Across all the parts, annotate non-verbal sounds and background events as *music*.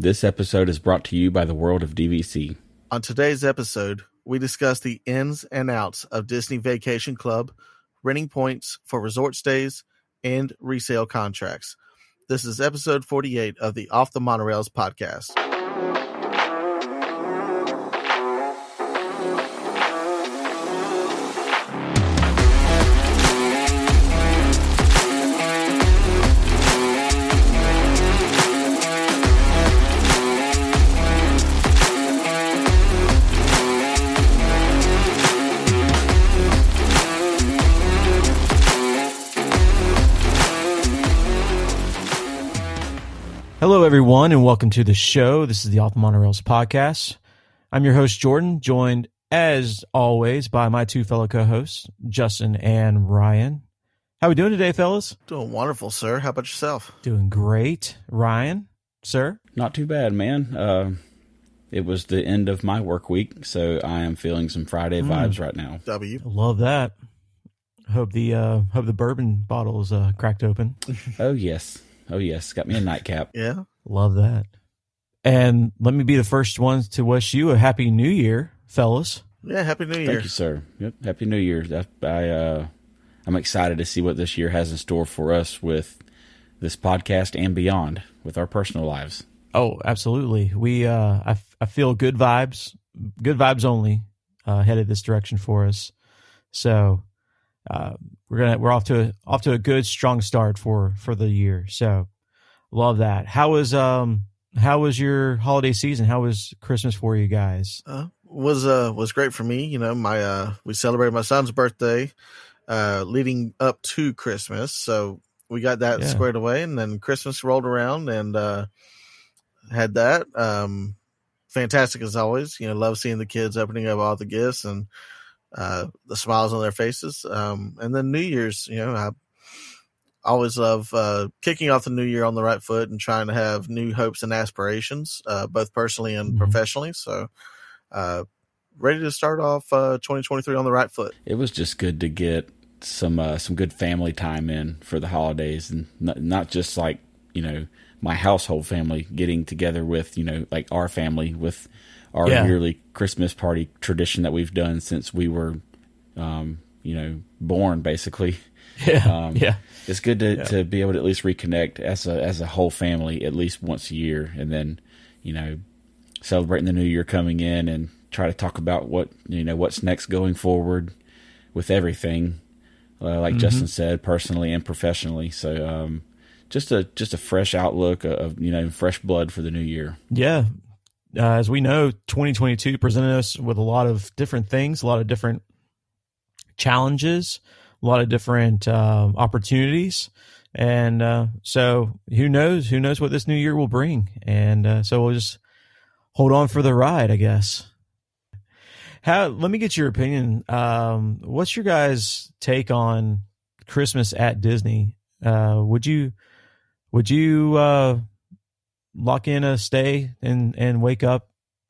This episode is brought to you by the world of DVC. On today's episode, we discuss the ins and outs of Disney Vacation Club, renting points for resort stays, and resale contracts. This is episode 48 of the Off the Monorails podcast. Hello, everyone, and welcome to the show. This is the Off the Monorails podcast. I'm your host, Jordan, joined as always by my two fellow co-hosts, Justin and Ryan. How are we doing today, fellas? Doing wonderful, sir. How about yourself? Doing great. Ryan, sir? Not too bad, man. Uh, it was the end of my work week, so I am feeling some Friday vibes right now. W. Love that. Hope the uh hope the bourbon bottle is uh cracked open. Oh, yes. Oh, yes. Got me a nightcap. *laughs* Yeah. Love that. And let me be the first one to wish you a happy new year, fellas. Yeah. Happy New Year. Thank you, sir. Yep. Happy New Year. I, I uh, I'm excited to see what this year has in store for us with this podcast and beyond with our personal lives. Oh, absolutely. We uh I, f- I feel good vibes, good vibes only uh headed this direction for us. So uh we're to we're off to a, off to a good strong start for for the year. So love that. How was um how was your holiday season? How was Christmas for you guys? uh, was uh was great for me. You know, my uh we celebrated my son's birthday uh leading up to Christmas, so we got that Yeah. squared away, and then Christmas rolled around and uh had that. Um, fantastic as always. You know, love seeing the kids opening up all the gifts and uh the smiles on their faces. Um, and then New Year's, you know, I always love uh kicking off the new year on the right foot and trying to have new hopes and aspirations, uh, both personally and Mhm. professionally. So uh, ready to start off uh, 2023 on the right foot. It was just good to get some uh, some good family time in for the holidays, and not, not just like you know my household family getting together with you know like our family with our Yeah. yearly Christmas party tradition that we've done since we were um, you know born basically. *laughs* Yeah. Um, yeah. It's good to, Yeah. to be able to at least reconnect as a as a whole family at least once a year, and then you know celebrating the new year coming in and try to talk about what you know what's next going forward with everything. Uh, like Justin said, personally and professionally. So um, just a just a fresh outlook of you know fresh blood for the new year. Yeah. Uh, as we know, 2022 presented us with a lot of different things, a lot of different challenges, a lot of different um, opportunities. And uh, so who knows? Who knows what this new year will bring? And uh, so we'll just hold on for the ride, I guess. How? Let me get your opinion. Um, what's your guys' take on Christmas at Disney? Uh, would you would you uh, lock in a stay and and wake up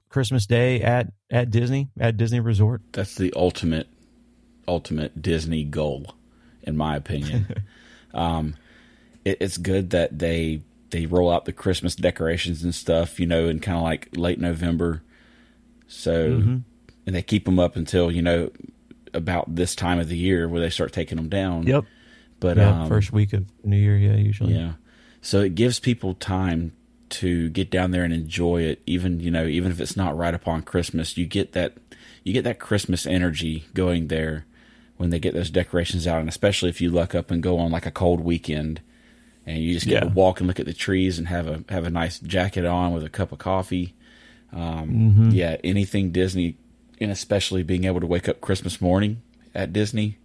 Christmas Day at at Disney at Disney Resort? That's the ultimate ultimate Disney goal, in my opinion. *laughs* um, it, it's good that they they roll out the Christmas decorations and stuff, you know, in kind of like late November. So, Mhm. and they keep them up until you know about this time of the year where they start taking them down. Yep. But yeah, um, first week of New Year. Yeah, usually. yeah. So it gives people time to get down there and enjoy it, even you know, even if it's not right upon Christmas. You get that you get that Christmas energy going there when they get those decorations out, and especially if you luck up and go on like a cold weekend and you just get Yeah. to walk and look at the trees and have a have a nice jacket on with a cup of coffee. Um, Mhm. Yeah, anything Disney, and especially being able to wake up Christmas morning at Disney,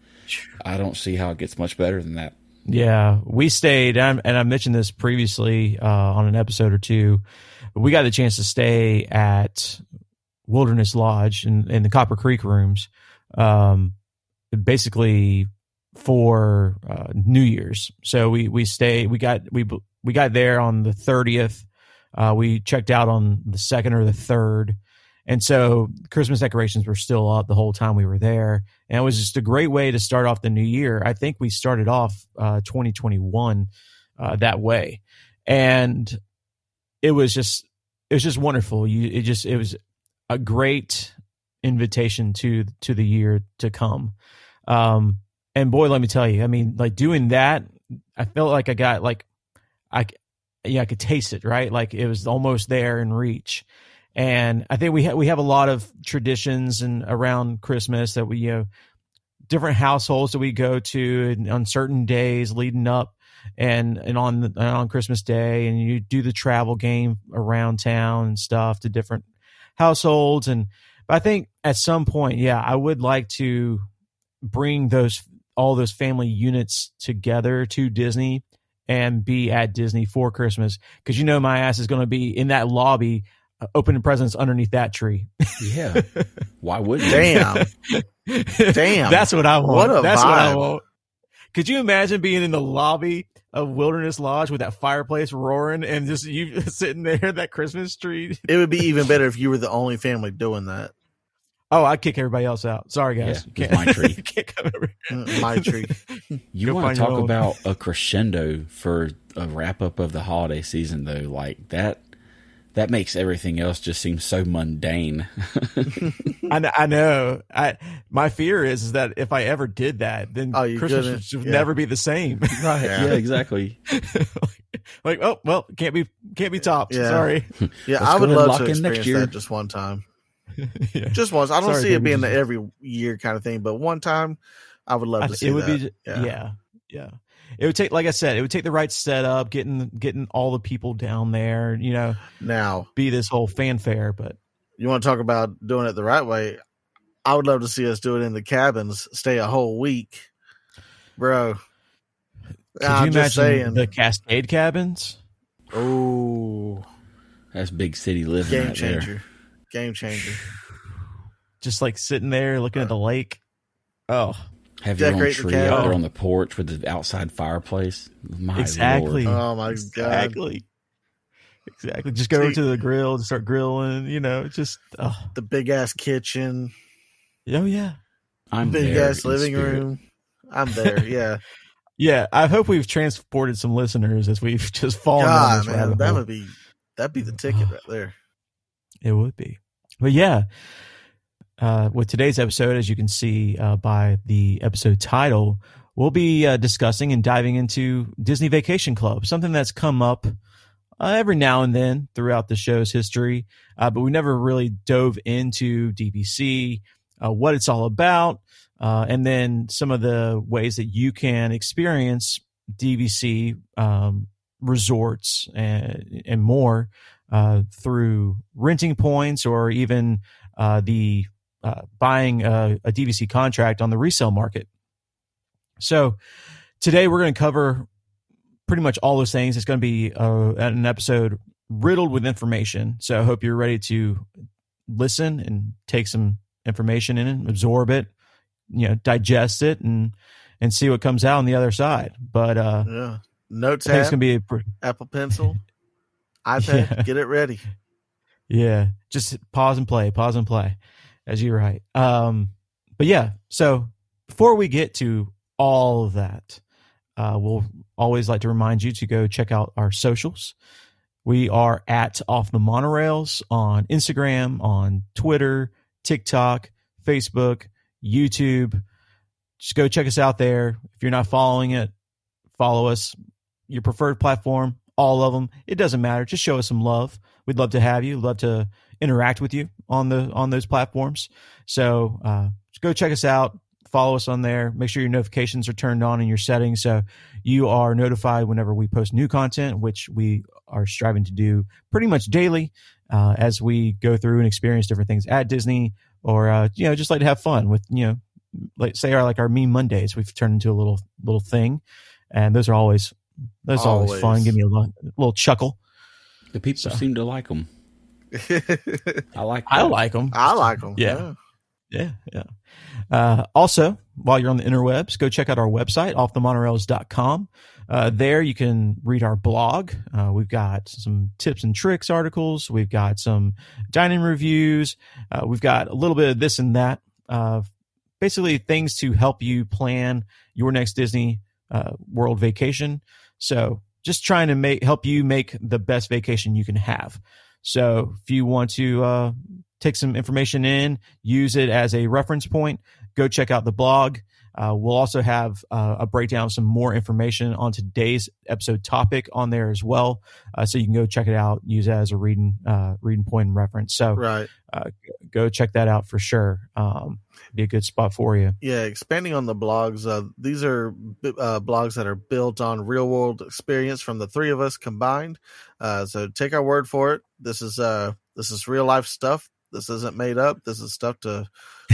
I don't see how it gets much better than that. Yeah, we stayed, and and I mentioned this previously uh, on an episode or two. We got the chance to stay at Wilderness Lodge in, in the Copper Creek rooms, um, basically for uh, New Year's. So we we stay. We got we we got there on the thirtieth. Uh, we checked out on the second or the third. And so Christmas decorations were still up the whole time we were there. And it was just a great way to start off the new year. I think we started off uh, 2021 uh, that way. And it was just it was just wonderful. You it just it was a great invitation to to the year to come. Um, and boy, let me tell you, I mean, like doing that, I felt like I got like I yeah I could taste it right, like it was almost there in reach. And I think we ha- we have a lot of traditions and around Christmas that we you know different households that we go to on certain days leading up and and on the, on Christmas Day, and you do the travel game around town and stuff to different households. And but I think at some point, yeah, I would like to bring those all those family units together to Disney and be at Disney for Christmas because you know my ass is going to be in that lobby opening presents underneath that tree. Yeah. *laughs* Why wouldn't? Damn. Damn. That's what I want. What a That's what I vibe. want. Could you imagine being in the lobby of Wilderness Lodge with that fireplace roaring and just you *laughs* sitting there, that Christmas tree? It would be even better if you were the only family doing that. Oh, I'd kick everybody else out. Sorry, guys. Yeah, You my tree. *laughs* can't come over. Mm, My tree. You Go want to talk about a crescendo for a wrap up of the holiday season, though? Like that, that makes everything else just seem so mundane. *laughs* I, I know. I my fear is, is that if I ever did that, then Oh, Christmas would should yeah. never be the same. *laughs* right? Yeah. Yeah, exactly. *laughs* like, oh well, can't be can't be topped. Yeah. Sorry. Yeah, Let's I would go love to in next experience year. that just one time. yeah. Just once. I don't Sorry, see baby, it being just- the every year kind of thing, but one time I would love to th- see it would that. be Yeah. yeah. Yeah it would take like i said it would take the right setup getting getting all the people down there you know Now, be this whole fanfare but you want to talk about doing it the right way? I would love to see us do it in the cabins, stay a whole week, bro. could I'm you just imagine saying. the cascade cabins Oh, That's big city living game right there. changer, game changer. *sighs* just like sitting there looking at the lake oh Have your own Decorate the tree out there oh. on the porch with the outside fireplace. My Exactly. Lord. Oh my god! exactly exactly just go over See- to the grill and start grilling you know just oh, The big ass kitchen, oh yeah I'm big there ass living spirit. room. I'm there. *laughs* Yeah, yeah i hope we've transported some listeners as we've *laughs* just fallen God, this man, that would be that'd be the ticket right there. It would be. But yeah, uh, with today's episode, as you can see uh, by the episode title, we'll be uh, discussing and diving into Disney Vacation Club, something that's come up uh, every now and then throughout the show's history, uh, but we never really dove into DVC, uh, what it's all about, and then some of the ways that you can experience DVC um, resorts and, and more through renting points or even uh, the uh, buying a, a DVC contract on the resale market. So today we're going to cover pretty much all those things. It's going to be uh, an episode riddled with information. So I hope you're ready to listen and take some information in it, absorb it, you know, digest it, and and see what comes out on the other side. But uh, Yeah, notes it's going to be a pretty, Apple Pencil, *laughs* iPad. Yeah. Get it ready. Yeah, just pause and play, pause and play, as you're right. Um, but yeah, so before we get to all of that, uh, we'll always like to remind you to go check out our socials. We are at Off the Monorails on Instagram, on Twitter, TikTok, Facebook, YouTube. Just go check us out there. If you're not following it, follow us. Your preferred platform, all of them. It doesn't matter. Just show us some love. We'd love to have you. Love to interact with you on the on those platforms. So uh, go check us out. Follow us on there. Make sure your notifications are turned on in your settings so you are notified whenever we post new content, which we are striving to do pretty much daily uh, as we go through and experience different things at Disney, or uh, you know, just like to have fun with you know, like say our like our meme Mondays. We've turned into a little little thing, and those are always those are always, Always. fun. Give me a, lo- little chuckle. The people So. seem to like them. I like. I like them. I like them. Yeah. Yeah, yeah. Uh, also, while you're on the interwebs, go check out our website, offthemonorails.com. Uh, there you can read our blog. Uh, we've got some tips and tricks articles. We've got some dining reviews. Uh, we've got a little bit of this and that. Uh, basically, things to help you plan your next Disney uh, World vacation. So, just trying to make help you make the best vacation you can have. So if you want to uh, take some information in, use it as a reference point, go check out the blog. Uh, we'll also have uh, a breakdown of some more information on today's episode topic on there as well, uh, so you can go check it out, use it as a reading uh, reading point and reference. So Right. uh, go check that out for sure. Um, be a good spot for you. Yeah, expanding on the blogs, uh, these are uh, blogs that are built on real world experience from the three of us combined. Uh, so take our word for it. This is uh, this is real life stuff. This isn't made up. This is stuff to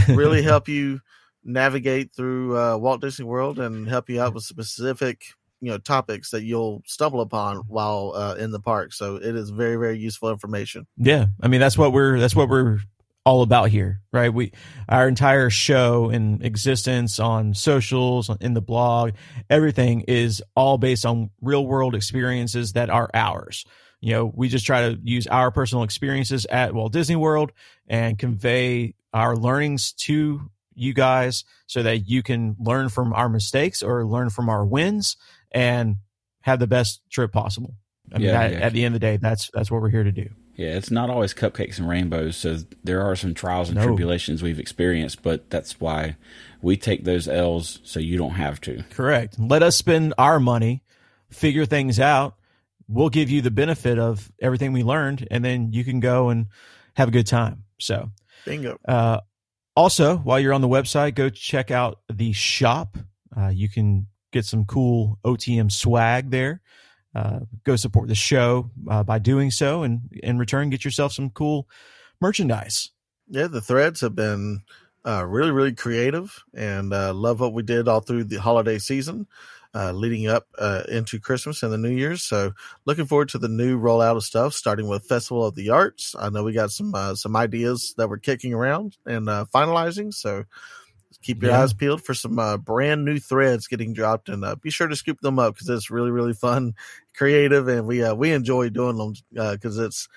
really *laughs* help you navigate through uh, Walt Disney World and help you out with specific you know topics that you'll stumble upon while uh, in the park. So it is very very useful information. Yeah, I mean that's what we're that's what we're all about here, right? We our entire show and existence on socials, in the blog, everything is all based on real world experiences that are ours. You know, we just try to use our personal experiences at Walt Disney World and convey our learnings to you guys so that you can learn from our mistakes or learn from our wins and have the best trip possible. I mean, Yeah, yeah. at the end of the day, that's that's what we're here to do. Yeah, it's not always cupcakes and rainbows. So there are some trials and No. tribulations we've experienced, but that's why we take those L's so you don't have to. Correct. Let us spend our money, figure things out. We'll give you the benefit of everything we learned, and then you can go and have a good time. So, Bingo. uh, also, while you're on the website, go check out the shop. Uh, you can get some cool OTM swag there. Uh, go support the show uh, by doing so, and in return, get yourself some cool merchandise. Yeah, the threads have been uh, really, really creative, and uh, love what we did all through the holiday season, uh, leading up uh, into Christmas and the New Year's. So, looking forward to the new rollout of stuff, starting with Festival of the Arts. I know we got some some ideas that we're kicking around and finalizing. So, keep your Yeah. eyes peeled for some uh, brand new threads getting dropped, and uh, be sure to scoop them up because it's really, really fun, creative, and we uh, we enjoy doing them because it's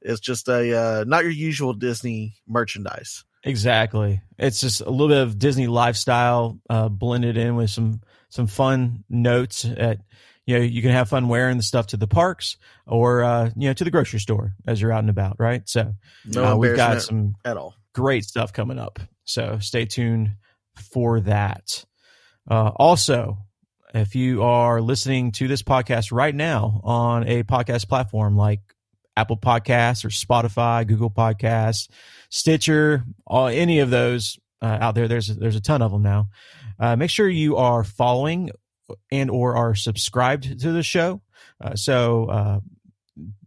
it's just a uh, not your usual Disney merchandise. Exactly. It's just a little bit of Disney lifestyle uh, blended in with some some fun notes. At you know, you can have fun wearing the stuff to the parks or uh, you know to the grocery store as you're out and about, right? So No uh, we've got some at all. great stuff coming up. So stay tuned for that. Uh, also, if you are listening to this podcast right now on a podcast platform like Apple Podcasts or Spotify, Google Podcasts, Stitcher, all, any of those uh, out there, there's there's a ton of them now. Uh, make sure you are following and or are subscribed to the show. Uh, so uh,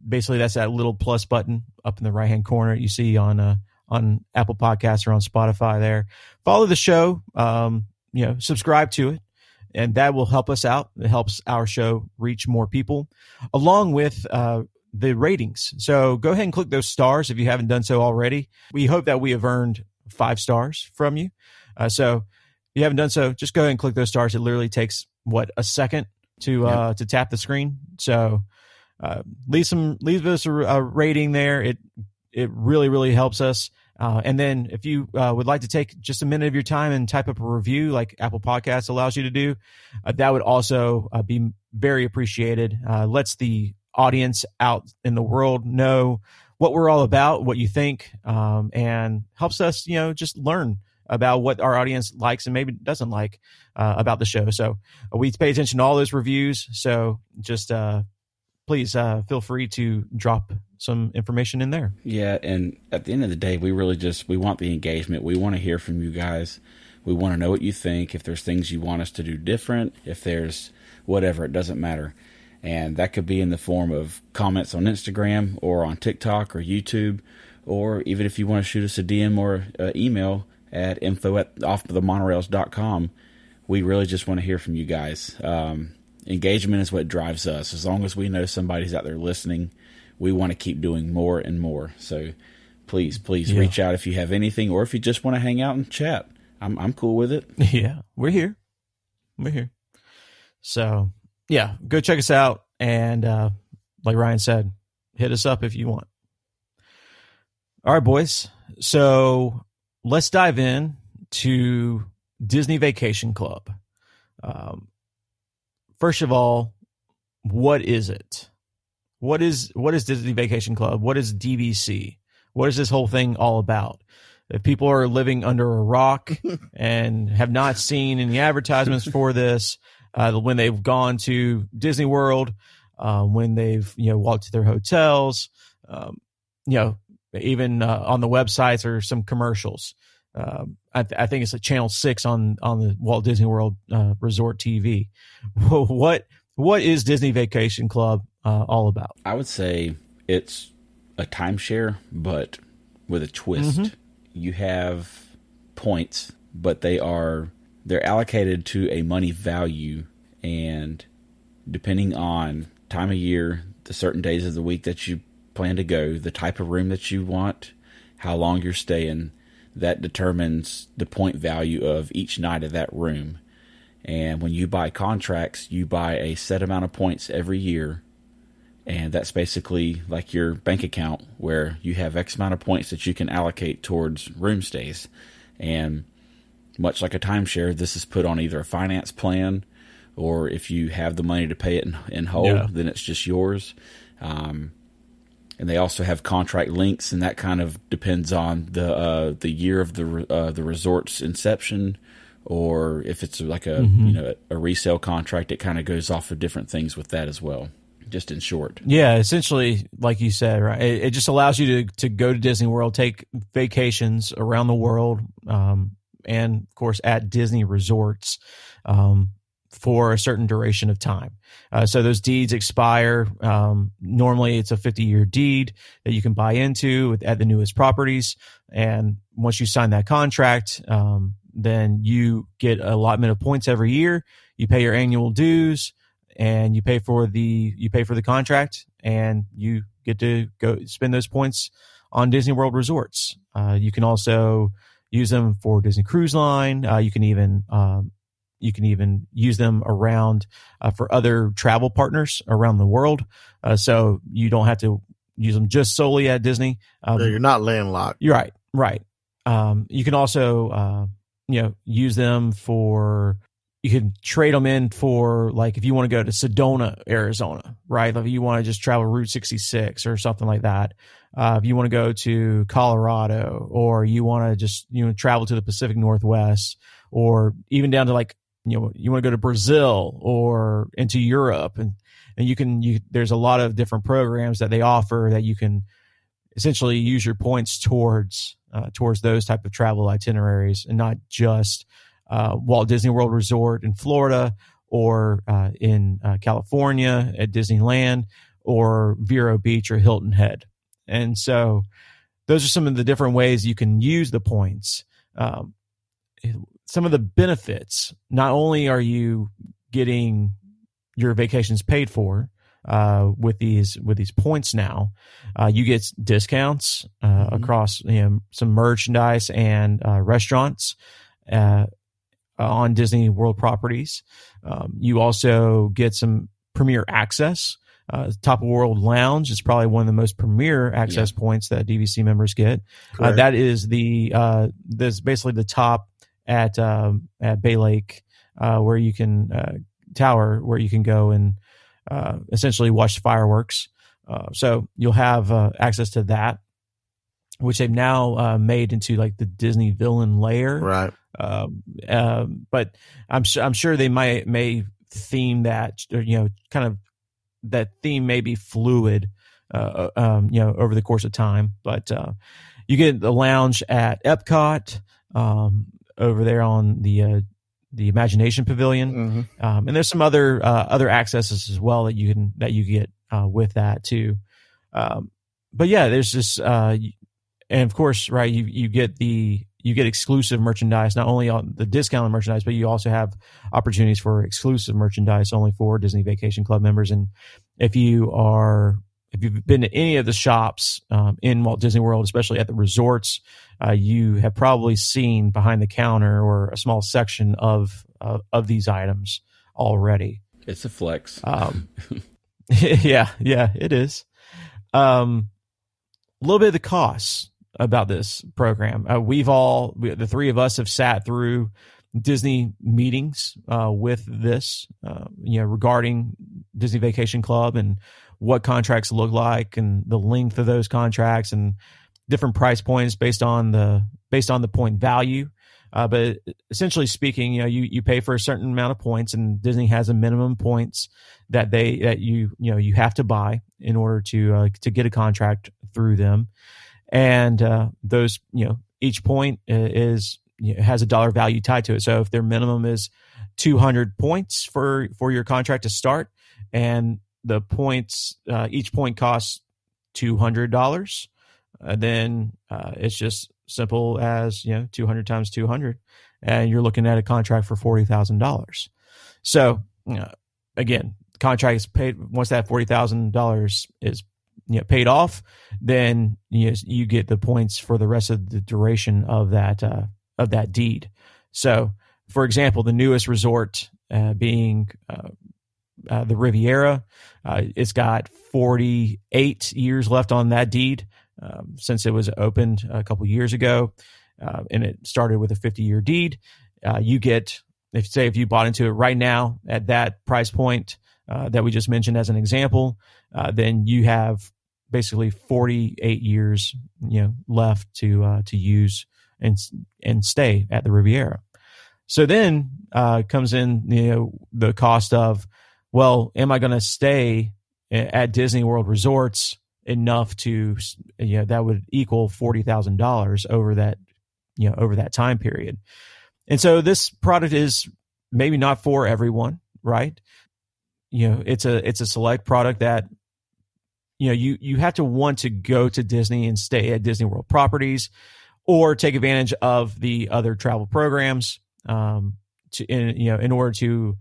basically, that's that little plus button up in the right hand corner you see on uh, on Apple Podcasts or on Spotify. There, follow the show. Um, you know, subscribe to it, and that will help us out. It helps our show reach more people, along with uh, the ratings. So go ahead and click those stars if you haven't done so already. We hope that we have earned five stars from you. Uh, so if you haven't done so, just go ahead and click those stars. It literally takes what a second to uh, to tap the screen. So uh, leave some leave us a, a rating there. It it really really helps us. Uh, and then if you uh, would like to take just a minute of your time and type up a review like Apple Podcasts allows you to do, uh, that would also uh, be very appreciated. Uh, lets the audience out in the world know what we're all about, what you think, um, and helps us, you know, just learn about what our audience likes and maybe doesn't like uh, about the show. So we pay attention to all those reviews. So just uh, please uh, feel free to drop some information in there. Yeah, and at the end of the day, we really just we want the engagement. We want to hear from you guys. We want to know what you think. If there's things you want us to do different, if there's whatever, it doesn't matter. And that could be in the form of comments on Instagram or on TikTok or YouTube, or even if you want to shoot us a DM or uh, email at info at offthemonorails.com. We really just want to hear from you guys. Um, engagement is what drives us. As long as we know somebody's out there listening, we want to keep doing more and more. So please, please Yeah. reach out if you have anything, or if you just want to hang out and chat. I'm I'm cool with it. *laughs* Yeah, we're here. We're here. So, yeah, go check us out. And uh, like Ryan said, hit us up if you want. All right, boys. So let's dive in to Disney Vacation Club. Um, first of all, what is it? what is what is Disney Vacation Club? What is DVC? What is this whole thing all about? If people are living under a rock *laughs* and have not seen any advertisements for this, uh, when they've gone to Disney World, uh, when they've you know walked to their hotels, um, you know even uh, on the websites or some commercials. Um, I, th- I, think it's a channel six on on the Walt Disney World uh, Resort TV. *laughs* what what is Disney Vacation Club uh, all about? I would say it's a timeshare, but with a twist. Mm-hmm. You have points, but they are they're allocated to a money value, and depending on time of year, the certain days of the week that you plan to go, the type of room that you want, how long you're staying, that determines the point value of each night of that room. And when you buy contracts, you buy a set amount of points every year. And that's basically like your bank account where you have X amount of points that you can allocate towards room stays. And much like a timeshare, this is put on either a finance plan or if you have the money to pay it in, in whole, yeah. then it's just yours. Um, and they also have contract links, and that kind of depends on the uh, the year of the uh, the resort's inception, or if it's like a mm-hmm. you know a resale contract, it kind of goes off of different things with that as well. Just in short, yeah, essentially, like you said, right? It, it just allows you to to go to Disney World, take vacations around the world, um, and of course at Disney resorts. Um, for a certain duration of time. Uh, so those deeds expire. Um, normally, it's a 50 year deed that you can buy into at the newest properties. And once you sign that contract, um, then you get allotment of points every year. You pay your annual dues, and you pay for the you pay for the contract, and you get to go spend those points on Disney World resorts. Uh, you can also use them for Disney Cruise Line. Uh, you can even um, you can even use them around uh, for other travel partners around the world. Uh, so you don't have to use them just solely at Disney. Um, you're not landlocked. You're right. Right. Um, you can also, uh, you know, use them for, you can trade them in for like if you want to go to Sedona, Arizona, right? Like if you want to just travel Route 66 or something like that. Uh, if you want to go to Colorado or you want to just, you know, travel to the Pacific Northwest or even down to like you know you want to go to Brazil or into Europe and and you can you there's a lot of different programs that they offer that you can essentially use your points towards uh, towards those type of travel itineraries and not just uh, Walt Disney World Resort in Florida or uh, in uh, California at Disneyland or Vero Beach or Hilton Head. And so those are some of the different ways you can use the points. Um, some of the benefits. Not only are you getting your vacations paid for uh, with these with these points now, uh, you get discounts uh, mm-hmm. across you know, some merchandise and uh, restaurants uh, on Disney World properties. Um, you also get some premier access. Uh, Top of World Lounge is probably one of the most premier access yeah. points that DVC members get. that is the uh, this basically the top at um, at Bay Lake, uh, where you can uh, tower where you can go and uh, essentially watch fireworks. Uh, so you'll have uh, access to that, which they've now uh, made into like the Disney villain lair. Right. Um, um, but I'm I'm sure they might may theme that you know kind of that theme may be fluid. Um, you know, over the course of time, but you get the lounge at Epcot. Um, over there on the uh, the Imagination Pavilion, mm-hmm. um, and there's some other uh, other accesses as well that you can that you get uh, with that too. Um, but yeah, there's this, uh, and of course, right, you you get the you get exclusive merchandise, not only on the discounted merchandise, but you also have opportunities for exclusive merchandise only for Disney Vacation Club members. And if you are if you've been to any of the shops um, in Walt Disney World, especially at the resorts, uh, you have probably seen behind the counter or a small section of uh, of these items already. It's a flex. Um, *laughs* *laughs* yeah, yeah, it is. Um, a little bit of the costs about this program. Uh, we've all, we, the three of us, have sat through Disney meetings uh, with this, uh, you know, regarding Disney Vacation Club and what contracts look like and the length of those contracts and different price points based on the based on the point value. Uh, but essentially speaking, you know, you, you pay for a certain amount of points, and Disney has a minimum points that they that you you know you have to buy in order to uh, to get a contract through them, and uh, those you know each point is you know, has a dollar value tied to it. So if their minimum is 200 points for for your contract to start, and the points uh, each point costs two hundred dollars, uh, then uh, it's just simple as you know 200 times 200 and you're looking at a contract for $40,000 so you know, again contract is paid once that $40,000 is you know, paid off then you, know, you get the points for the rest of the duration of that uh, of that deed. So for example the newest resort uh, being uh, uh the Riviera uh, it's got 48 years left on that deed um, since it was opened a couple years ago, uh, and it started with a 50 year deed. Uh, you get, if say, if you bought into it right now at that price point uh, that we just mentioned as an example, then you have basically 48 years, you know, left to to use and and stay at the Riviera. So then uh, comes in, you know, the cost of, well, am I going to stay at Disney World resorts enough to you know that would equal forty thousand dollars over that you know over that time period. And so this product is maybe not for everyone, right? You know, it's a it's a select product that you know you you have to want to go to Disney and stay at Disney World properties, or take advantage of the other travel programs. Um, to in, you know in order to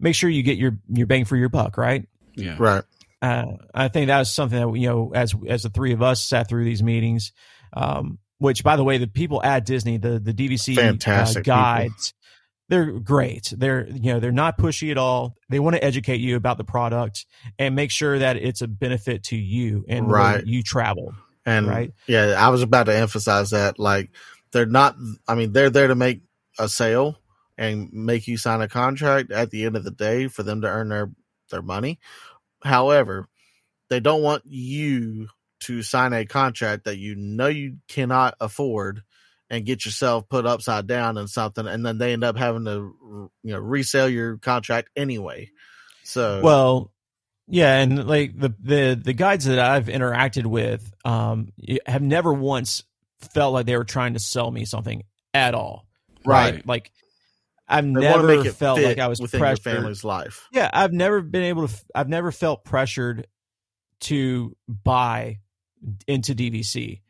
make sure you get your your bang for your buck, right? Yeah, Right. Uh, I think that was something that you know, as as the three of us sat through these meetings, um, which by the way, the people at Disney, the the DVC Fantastic uh, guides, they're great. They're you know they're not pushy at all. They want to educate you about the product and make sure that it's a benefit to you and where Right. you travel. And Right. yeah, I was about to emphasize that. Like, they're not, I mean, they're there to make a sale and make you sign a contract at the end of the day for them to earn their, their money. However, they don't want you to sign a contract that you know you cannot afford and get yourself put upside down and something. And then they end up having to, you know, resell your contract anyway. So, Well, yeah, and like the the the guides that I've interacted with um have never once felt like they were trying to sell me something at all. Right. Like I've they never felt like I was within your pressured. family's life. Yeah, I've never been able to. I've never felt pressured to buy into DVC.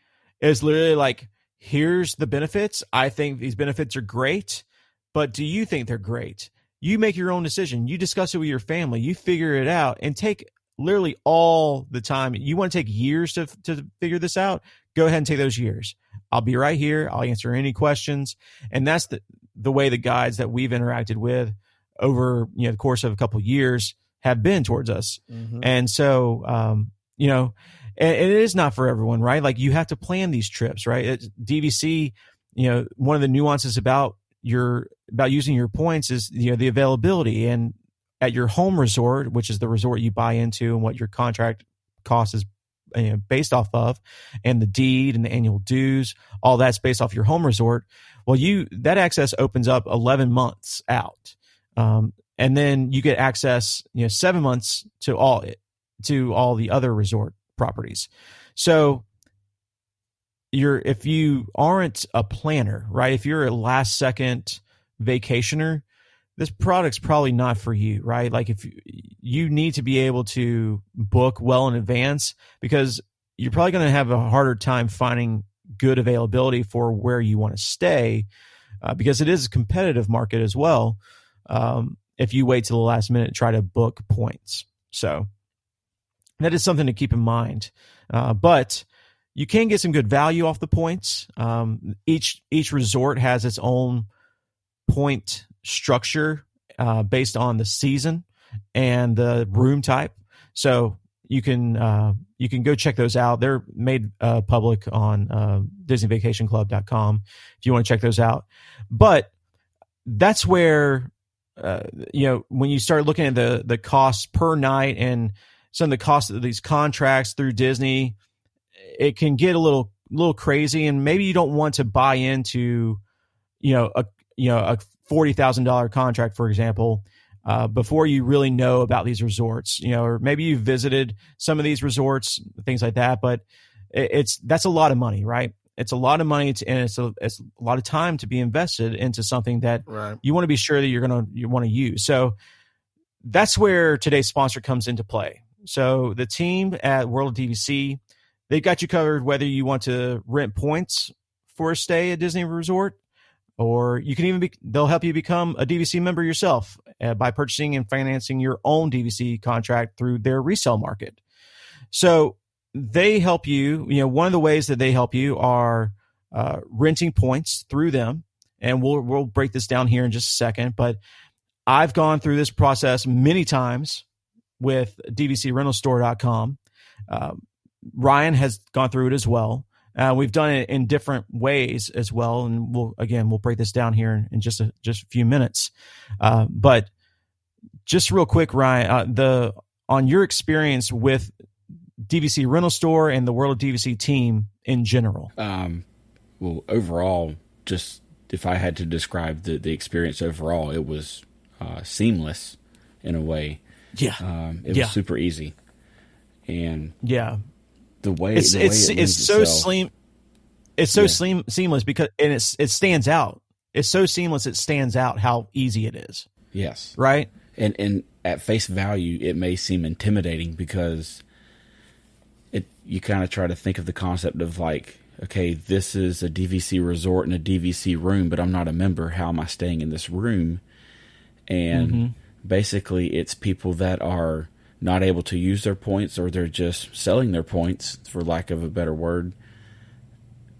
It's literally like, here's the benefits. I think these benefits are great, but do you think they're great? You make your own decision. You discuss it with your family. You figure it out and take literally all the time. You want to take years to to figure this out? Go ahead and take those years. I'll be right here. I'll answer any questions. And that's the the way the guides that we've interacted with over you know the course of a couple of years have been towards us. Mhm. And so, um, you know, and, and it is not for everyone, right? Like you have to plan these trips, right? It's, DVC, you know, one of the nuances about your about using your points is you know the availability and at your home resort, which is the resort you buy into and what your contract cost is you know, based off of, and the deed and the annual dues, all that's based off your home resort. Well, you that access opens up 11 months out. Um, and then you get access, you know, seven months to all to all the other resort properties. So you're if you aren't a planner, right? If you're a last second vacationer, this product's probably not for you, right? Like if you, you need to be able to book well in advance because you're probably going to have a harder time finding good availability for where you want to stay uh, because it is a competitive market as well. Um, if you wait till the last minute, try to book points. So that is something to keep in mind. Uh, but you can get some good value off the points. Um, each each resort has its own point structure uh, based on the season and the room type. So you can uh, you can go check those out. They're made uh, public on uh, DisneyVacationClub.com if you want to check those out. But that's where uh, you know when you start looking at the the costs per night and some of the costs of these contracts through Disney, it can get a little little crazy, and maybe you don't want to buy into you know a you know a forty thousand dollar contract, for example. Uh, before you really know about these resorts, you know, or maybe you've visited some of these resorts, things like that. But it, it's that's a lot of money, right? It's a lot of money, to, and it's a, it's a lot of time to be invested into something that Right. you want to be sure that you're going to you want to use. So that's where today's sponsor comes into play. So the team at World DVC, they've got you covered whether you want to rent points for a stay at Disney Resort, or you can even be they'll help you become a DVC member yourself uh, by purchasing and financing your own DVC contract through their resale market. So they help you. You know, one of the ways that they help you are uh, renting points through them, and we'll we'll break this down here in just a second. But I've gone through this process many times with DVCRentalStore.com. Uh, Ryan has gone through it as well. Uh, we've done it in different ways as well, and we'll again we'll break this down here in, in just a just a few minutes. Uh, but just real quick, Ryan, uh, the on your experience with DVC Rental Store and the World of DVC team in general. Um, well, overall, just if I had to describe the, the experience overall, it was uh, seamless in a way. Yeah, Um, it Yeah. was super easy, and yeah. The way It's the way it's it it's so itself- slim. It's so Yeah. slim, seamless because and it's it stands out. It's so seamless. It stands out how easy it is. Yes, Right. and and at face value, it may seem intimidating because it you kind of try to think of the concept of like, okay, this is a DVC resort and a DVC room, but I'm not a member. How am I staying in this room? And mm-hmm. basically, it's people that are not able to use their points or they're just selling their points, for lack of a better word,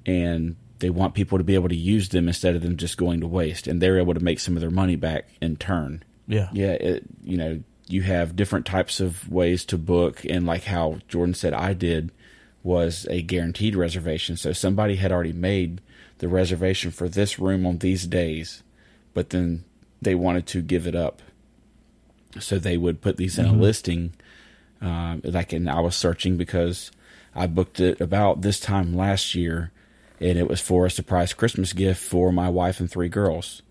and they want people to be able to use them instead of them just going to waste, and they're able to make some of their money back in turn. Yeah. yeah it, you know you have different types of ways to book and like how jordan said i did was a guaranteed reservation. So somebody had already made the reservation for this room on these days but then they wanted to give it up so they would put these in a listing um, like and i was searching because i booked it about this time last year and it was for a surprise christmas gift for my wife and three girls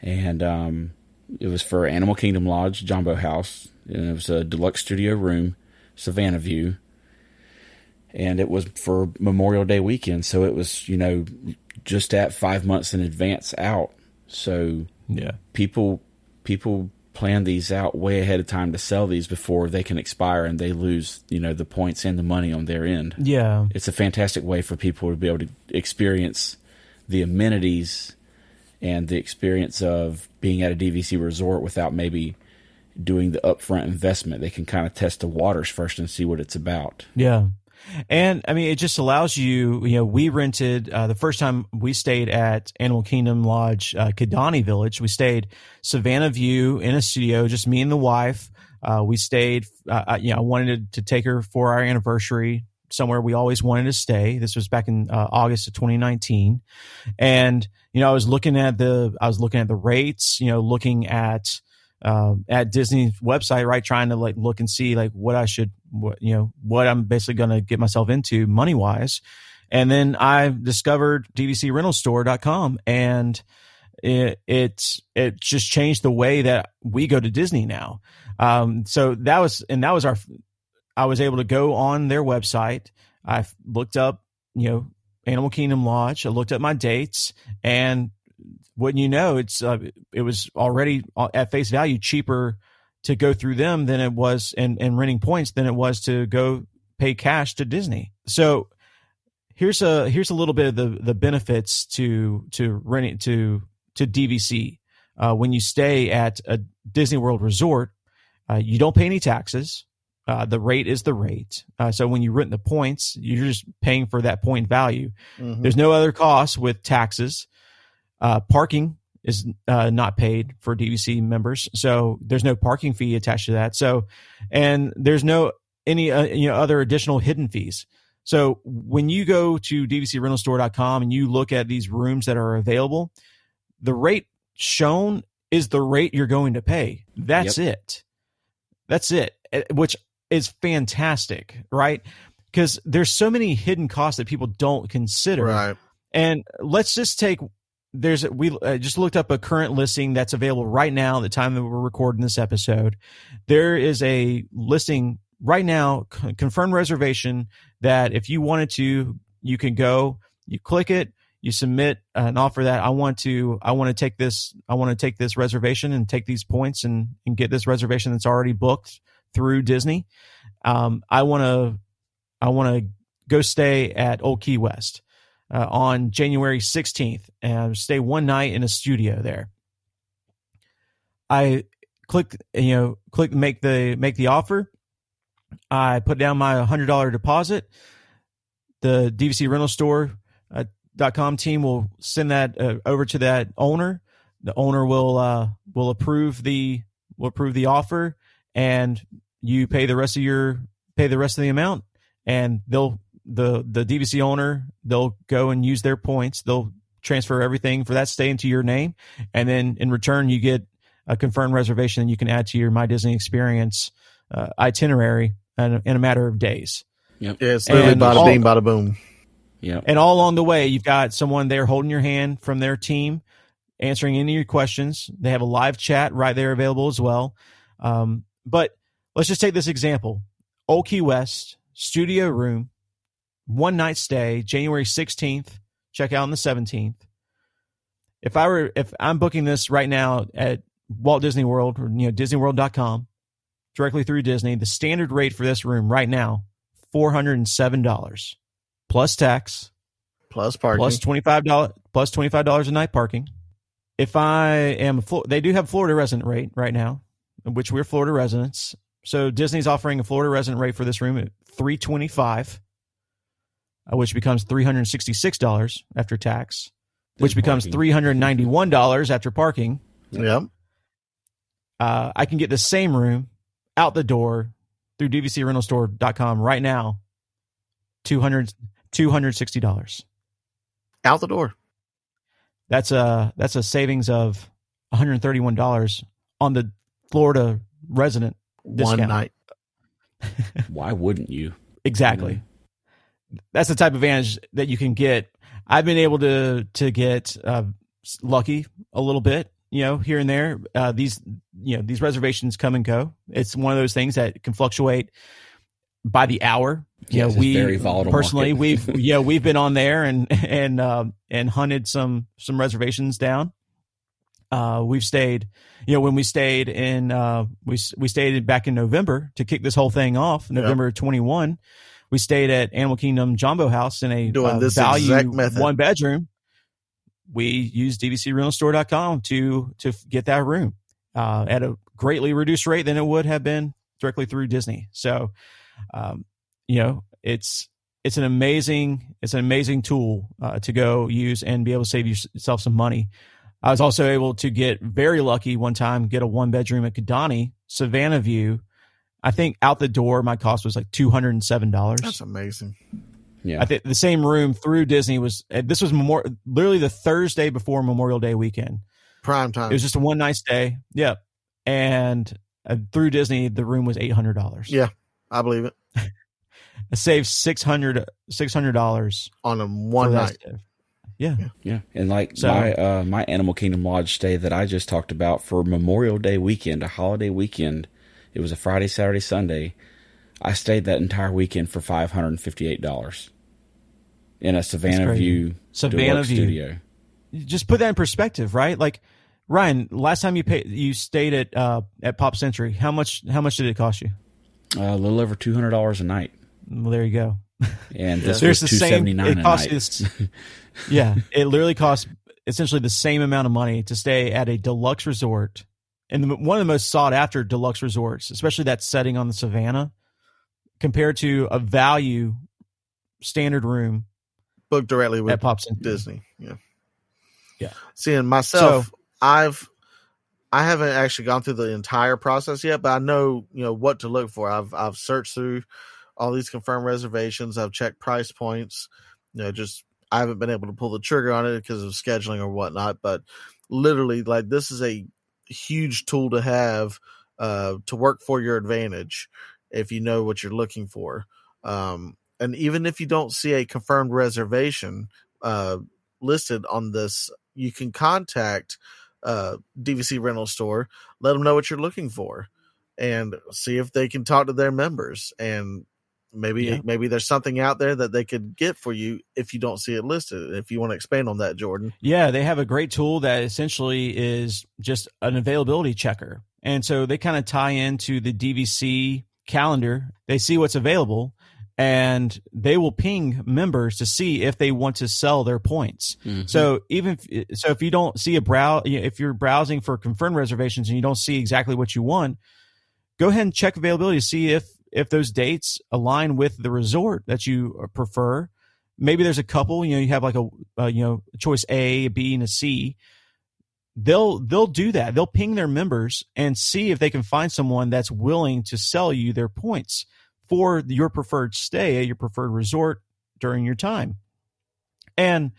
and um, it was for Animal Kingdom Lodge, Jambo House, and it was a deluxe studio room, Savannah View, and it was for Memorial Day weekend. So it was, you know, just at five months in advance out. So Yeah. people people plan these out way ahead of time to sell these before they can expire, and they lose, you know, the points and the money on their end Yeah. it's a fantastic way for people to be able to experience the amenities and the experience of being at a DVC resort without maybe doing the upfront investment. They can kind of test the waters first and see what it's about. Yeah. And I mean, it just allows you, you know, we rented uh, the first time we stayed at Animal Kingdom Lodge, uh, Kidani Village. We stayed Savannah View in a studio, just me and the wife. Uh, we stayed, uh, you know, I wanted to, to take her for our anniversary somewhere we always wanted to stay. This was back in uh, August of 2019. And, you know, I was looking at the, I was looking at the rates, you know, looking at, um, at Disney's website, right? Trying to like look and see like what I should, what, you know, what I'm basically going to get myself into money wise. And then I discovered DVCRentalStore.com and it, it, it just changed the way that we go to Disney now. Um, so that was, and that was our, I was able to go on their website. I looked up, you know, Animal Kingdom Lodge. I looked at my dates and wouldn't you know, it's uh, it was already uh, at face value cheaper to go through them than it was and and renting points than it was to go pay cash to Disney. So here's a here's a little bit of the the benefits to to renting to to DVC uh, when you stay at a Disney World resort. Uh, you don't pay any taxes. Uh, the rate is the rate. Uh, so when you rent the points, you're just paying for that point value. Mhm. There's no other costs with taxes. Uh, parking is uh, not paid for DVC members, so there's no parking fee attached to that. So, and there's no any uh, you know other additional hidden fees. So when you go to DVCRentalStore.com and you look at these rooms that are available, the rate shown is the rate you're going to pay. That's yep. it. That's it. Eh, which is fantastic, right? Because there's so many hidden costs that people don't consider. Right. And let's just take there's we uh, just looked up a current listing that's available right now the time that we're recording this episode. There is a listing right now, confirmed reservation that if you wanted to, you can go, you click it, you submit an offer that I want to, I want to take this, I want to take this reservation and take these points and, and get this reservation that's already booked through Disney. Um, I want to, I want to go stay at Old Key West uh, on January 16th and stay one night in a studio there. I click, you know, click make the make the offer. I put down my hundred dollar deposit. The DVC rental store uh, dot com team will send that uh, over to that owner. The owner will uh, will approve the will approve the offer, and you pay the rest of your pay the rest of the amount, and they'll the the DVC owner they'll go and use their points. They'll transfer everything for that stay into your name, and then in return you get a confirmed reservation that you can add to your My Disney Experience uh, itinerary in, in, a matter of days. Yep. Yeah, it's literally bada all, bing, bada boom. Yeah. And all along the way, you've got someone there holding your hand from their team, answering any of your questions. They have a live chat right there available as well. Um, but let's just take this example: Old Key West studio room, one night stay, January 16th, check out on the 17th. If I were, if I'm booking this right now at Walt Disney World or, you know, DisneyWorld.com directly through Disney, the standard rate for this room right now, $407 plus tax, plus parking, plus $25, plus $25 a night parking. If I am, they do have Florida resident rate right now, which we're Florida residents. So Disney's offering a Florida resident rate for this room at 325 uh, which becomes $366 after tax, which becomes $391 after parking. Yep. Uh, I can get the same room out the door through dvcrentalstore.com right now, 200 $260. Out the door. That's a that's a savings of $131 on the Florida resident discount. One night. *laughs* Why wouldn't you? Exactly. That's the type of advantage that you can get. I've been able to to get uh, lucky a little bit, you know, here and there. Uh, these you know these reservations come and go. It's one of those things that can fluctuate by the hour. Yeah, you know, we personally we've yeah we've been on there and and uh, and hunted some some reservations down. Uh, we've stayed, you know, when we stayed in, uh, we, we stayed back in November to kick this whole thing off, November yep. 21 we stayed at Animal Kingdom Jambo House in a Doing uh, this value one bedroom. We used dvcrentalstore.com to to get that room uh, at a greatly reduced rate than it would have been directly through Disney. So, um, you know, it's it's an amazing it's an amazing tool uh, to go use and be able to save yourself some money. I was also able to get very lucky one time, get a one bedroom at Kidani, Savannah View, I think out the door, my cost was like two hundred and seven dollars. That's amazing. Yeah, I think the same room through Disney was. Uh, this was more literally the Thursday before Memorial Day weekend. Prime time. It was just a one nice day. Yep, and uh, through Disney, the room was eight hundred dollars. Yeah, I believe it. *laughs* I saved six hundred six hundred dollars on a one night. Yeah. yeah, yeah, and like so, my uh, my Animal Kingdom Lodge stay that I just talked about for Memorial Day weekend, a holiday weekend it was a Friday, Saturday, Sunday. I stayed that entire weekend for five hundred and fifty-eight dollars in a Savannah View Savannah View studio. Just put that in perspective, right? Like Ryan, last time you paid, you stayed at uh, at Pop Century. How much? How much did it cost you? Uh, a little over two hundred dollars a night. Well, there you go. And *laughs* this There's was two seventy nine a night. This, *laughs* yeah, it literally costs essentially the same amount of money to stay at a deluxe resort and the, one of the most sought after deluxe resorts, especially that setting on the savannah, compared to a value standard room booked directly with Pops in Disney. Yeah, yeah. Seeing myself, so, I've I haven't actually gone through the entire process yet, but I know you know what to look for. I've I've searched through all these confirmed reservations. I've checked price points. You know, just I haven't been able to pull the trigger on it because of scheduling or whatnot. But literally like this is a huge tool to have uh, to work for your advantage if you know what you're looking for. Um, and even if you don't see a confirmed reservation uh, listed on this, you can contact uh, DVC rental store, let them know what you're looking for, and see if they can talk to their members. And maybe yeah. maybe there's something out there that they could get for you if you don't see it listed. If you want to expand on that, Jordan. Yeah, they have a great tool that essentially is just an availability checker. And so they kind of tie into the DVC calendar. They see what's available and they will ping members to see if they want to sell their points. Mm-hmm. So even if, so, if you don't see a brow, if you're browsing for confirmed reservations and you don't see exactly what you want, go ahead and check availability to see if if those dates align with the resort that you prefer. Maybe there's a couple, you know, you have like a, uh, you know choice A, a B, and a C. They'll they'll do that. They'll ping their members and see if they can find someone that's willing to sell you their points for your preferred stay at your preferred resort during your time. And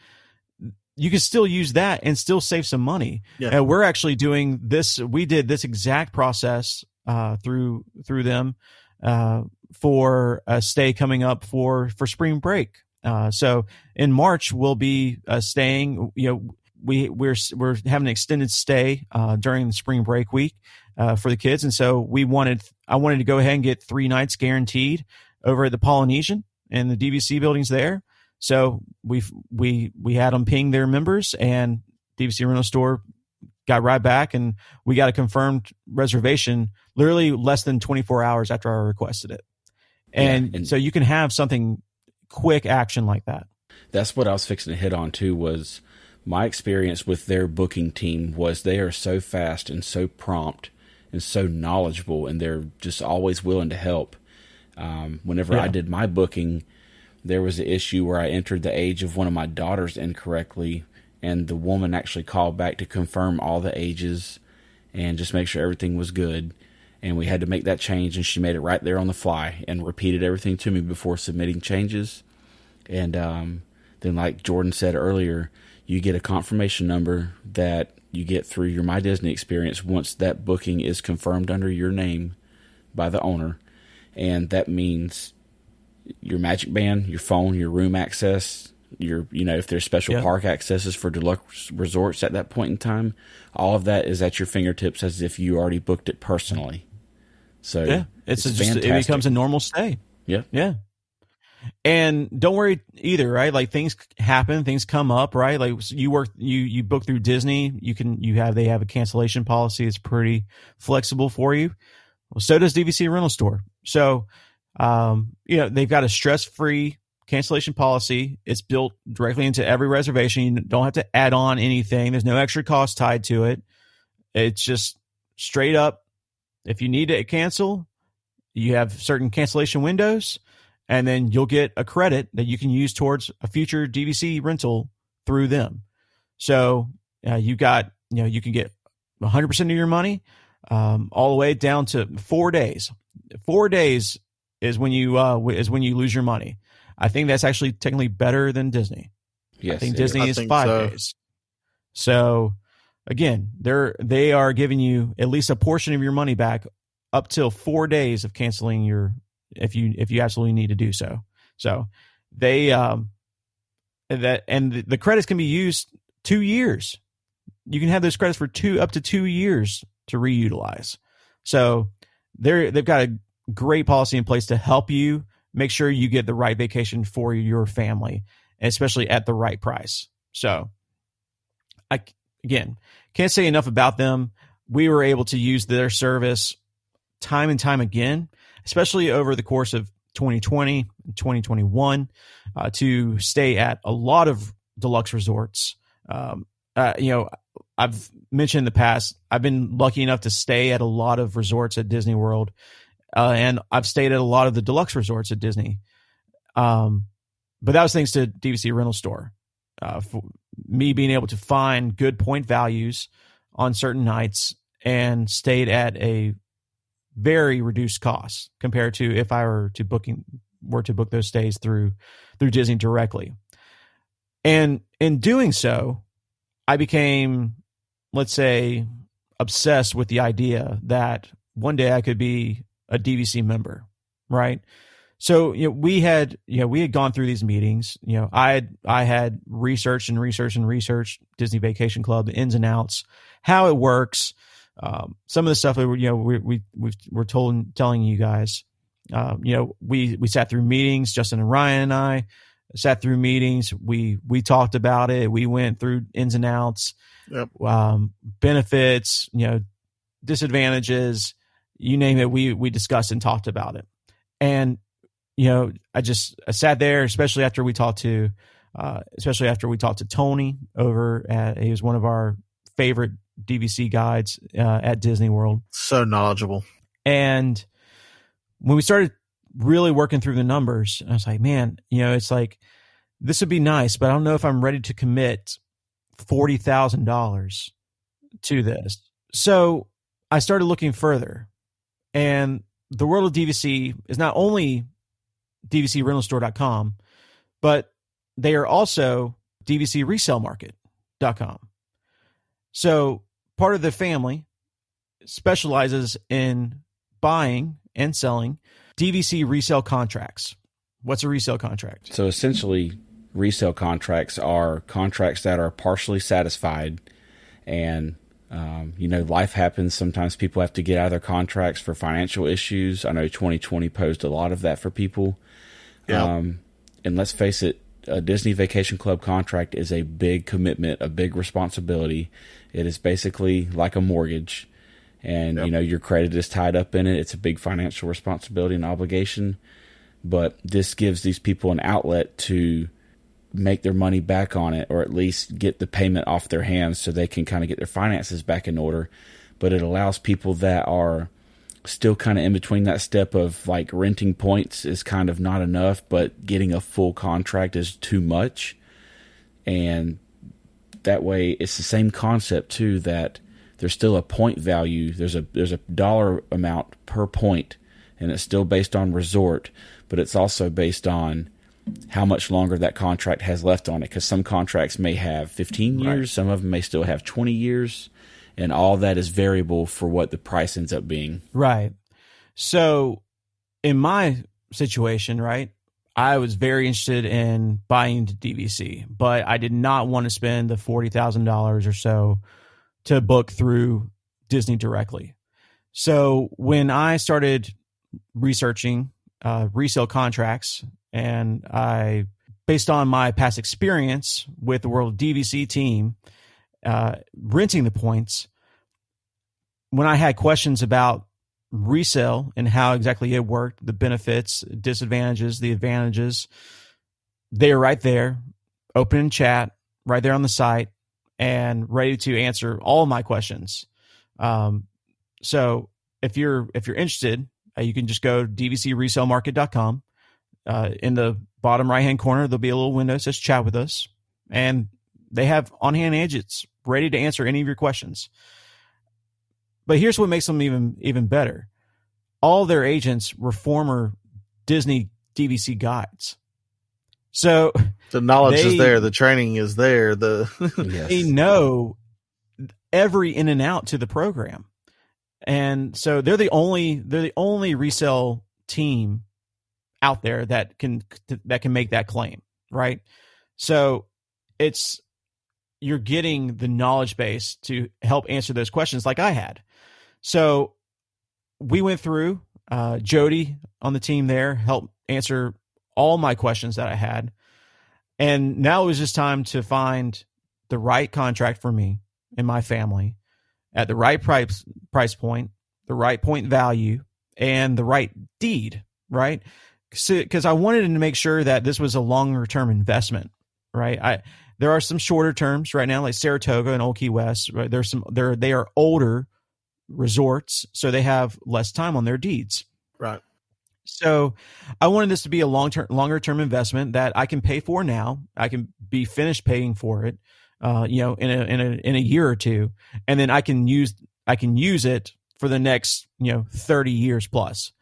you can still use that and still save some money. Yeah. Uh, we're actually doing this. We did this exact process uh, through through them uh, for a stay coming up for for spring break. Uh, so in March we'll be uh, staying. You know, we we're we're having an extended stay uh, during the spring break week uh, for the kids, and so we wanted I wanted to go ahead and get three nights guaranteed over at the Polynesian and the DVC buildings there. So we we we had them ping their members, and DVC rental store got right back, and we got a confirmed reservation literally less than 24 hours after I requested it. And, yeah, and so you can have something quick action like that. That's what I was fixing to hit on too. Was my experience with their booking team was they are so fast and so prompt and so knowledgeable, and they're just always willing to help. Um, whenever yeah. I did my booking, there was an issue where I entered the age of one of my daughters incorrectly, and the woman actually called back to confirm all the ages and just make sure everything was good. And we had to make that change, and she made it right there on the fly and repeated everything to me before submitting changes. And um, then, like Jordan said earlier, you get a confirmation number that you get through your My Disney experience once that booking is confirmed under your name by the owner. And that means your magic band, your phone, your room access, your you know if there's special park accesses for deluxe resorts at that point in time, all of that is at your fingertips as if you already booked it personally. So yeah, it's, it's just it becomes a normal stay. Yeah, yeah. And don't worry either, right? Like things happen, things come up, right? Like you work, you you book through Disney, you can you have they have a cancellation policy. It's pretty flexible for you. Well, so does DVC Rental Store. So, um, you know they've got a stress free cancellation policy. It's built directly into every reservation. You don't have to add on anything. There's no extra cost tied to it. It's just straight up. If you need to cancel, you have certain cancellation windows and then you'll get a credit that you can use towards a future DVC rental through them. So uh, you got, you know, you can get 100% of your money um, all the way down to four days. Four days is when you uh, is when you lose your money. I think that's actually technically better than Disney. Yes, I think Disney I is think five so. days. So again, they're they are giving you at least a portion of your money back up till four days of canceling your if you if you absolutely need to do so. So they um that and the credits can be used two years. You can have those credits for two up to two years to reutilize. So they're they've got a great policy in place to help you make sure you get the right vacation for your family, especially at the right price. So I again can't say enough about them. We were able to use their service time and time again especially over the course of 2020 2021 uh, to stay at a lot of deluxe resorts. Um, uh, you know, I've mentioned in the past, I've been lucky enough to stay at a lot of resorts at Disney World, uh, and I've stayed at a lot of the deluxe resorts at Disney. Um, but that was thanks to DVC Rental Store. Uh, me being able to find good point values on certain nights and stayed at a very reduced cost compared to if I were to booking were to book those stays through through Disney directly. And in doing so, I became let's say, obsessed with the idea that one day I could be a DVC member, right? So you know, we had you know we had gone through these meetings. You know, I had I had researched and researched and researched Disney Vacation Club, the ins and outs, how it works. Um, some of the stuff that we, you know we we we we're told telling you guys. Um, you know, we we sat through meetings. Justin and Ryan and I sat through meetings. We we talked about it. We went through ins and outs, Yep. um, benefits, you know, disadvantages, you name it. We we discussed and talked about it, and you know, I just I sat there, especially after we talked to, uh, especially after we talked to Tony over at he was one of our favorite DVC guides uh, at Disney World. So knowledgeable. And when we started really working through the numbers, I was like, man, you know, it's like this would be nice, but I don't know if I'm ready to commit forty thousand dollars to this. So I started looking further, and the world of DVC is not only DVCrentalstore.com, but they are also DVCresalemarket.com. So part of the family specializes in buying and selling DVC resale contracts. What's a resale contract? So essentially, resale contracts are contracts that are partially satisfied, and um, you know, life happens. Sometimes people have to get out of their contracts for financial issues. I know 2020 posed a lot of that for people. Yeah. Um, and let's face it, a Disney Vacation Club contract is a big commitment, a big responsibility. It is basically like a mortgage, and Yep. you know your credit is tied up in it. It's a big financial responsibility and obligation. But this gives these people an outlet to make their money back on it, or at least get the payment off their hands, so they can kind of get their finances back in order. But it allows people that are still kind of in between that step of like renting points is kind of not enough, but getting a full contract is too much. And that way it's the same concept too that there's still a point value. There's a there's a dollar amount per point and it's still based on resort, but it's also based on how much longer that contract has left on it because some contracts may have 15 years, Right. some of them may still have 20 years, and all that is variable for what the price ends up being. Right. So in my situation, right, I was very interested in buying to DVC, but I did not want to spend the forty thousand dollars or so to book through Disney directly. So when I started researching uh, resale contracts, and I, based on my past experience with the World DVC team, uh, renting the points, when I had questions about resale and how exactly it worked, the benefits, disadvantages, the advantages, they are right there, open in chat, right there on the site, and ready to answer all my questions. Um, so if you're if you're interested, uh, you can just go to dvcresalemarket.com. Uh, in the bottom right hand corner, there'll be a little window that says chat with us, and they have on hand agents ready to answer any of your questions. But here's what makes them even even better. All their agents were former Disney DVC guides. So *laughs* The knowledge They- is there. The training is there. The *laughs* Yes. they know every in and out to the program. And so they're the only they're the only resale team out there that can that can make that claim, right? So it's you're getting the knowledge base to help answer those questions like I had. So we went through uh, Jody on the team there helped answer all my questions that I had. And now it was just time to find the right contract for me and my family at the right price price point, the right point value, and the right deed, right? Because I wanted to make sure that this was a longer term investment, right? I there are some shorter terms right now, like Saratoga and Old Key West. Right? There's some they're they are older resorts, so they have less time on their deeds. right. So I wanted this to be a long term, longer term investment that I can pay for now. I can be finished paying for it, uh, you know, in a, in a, in a year or two. And then I can use, I can use it for the next, you know, 30 years plus.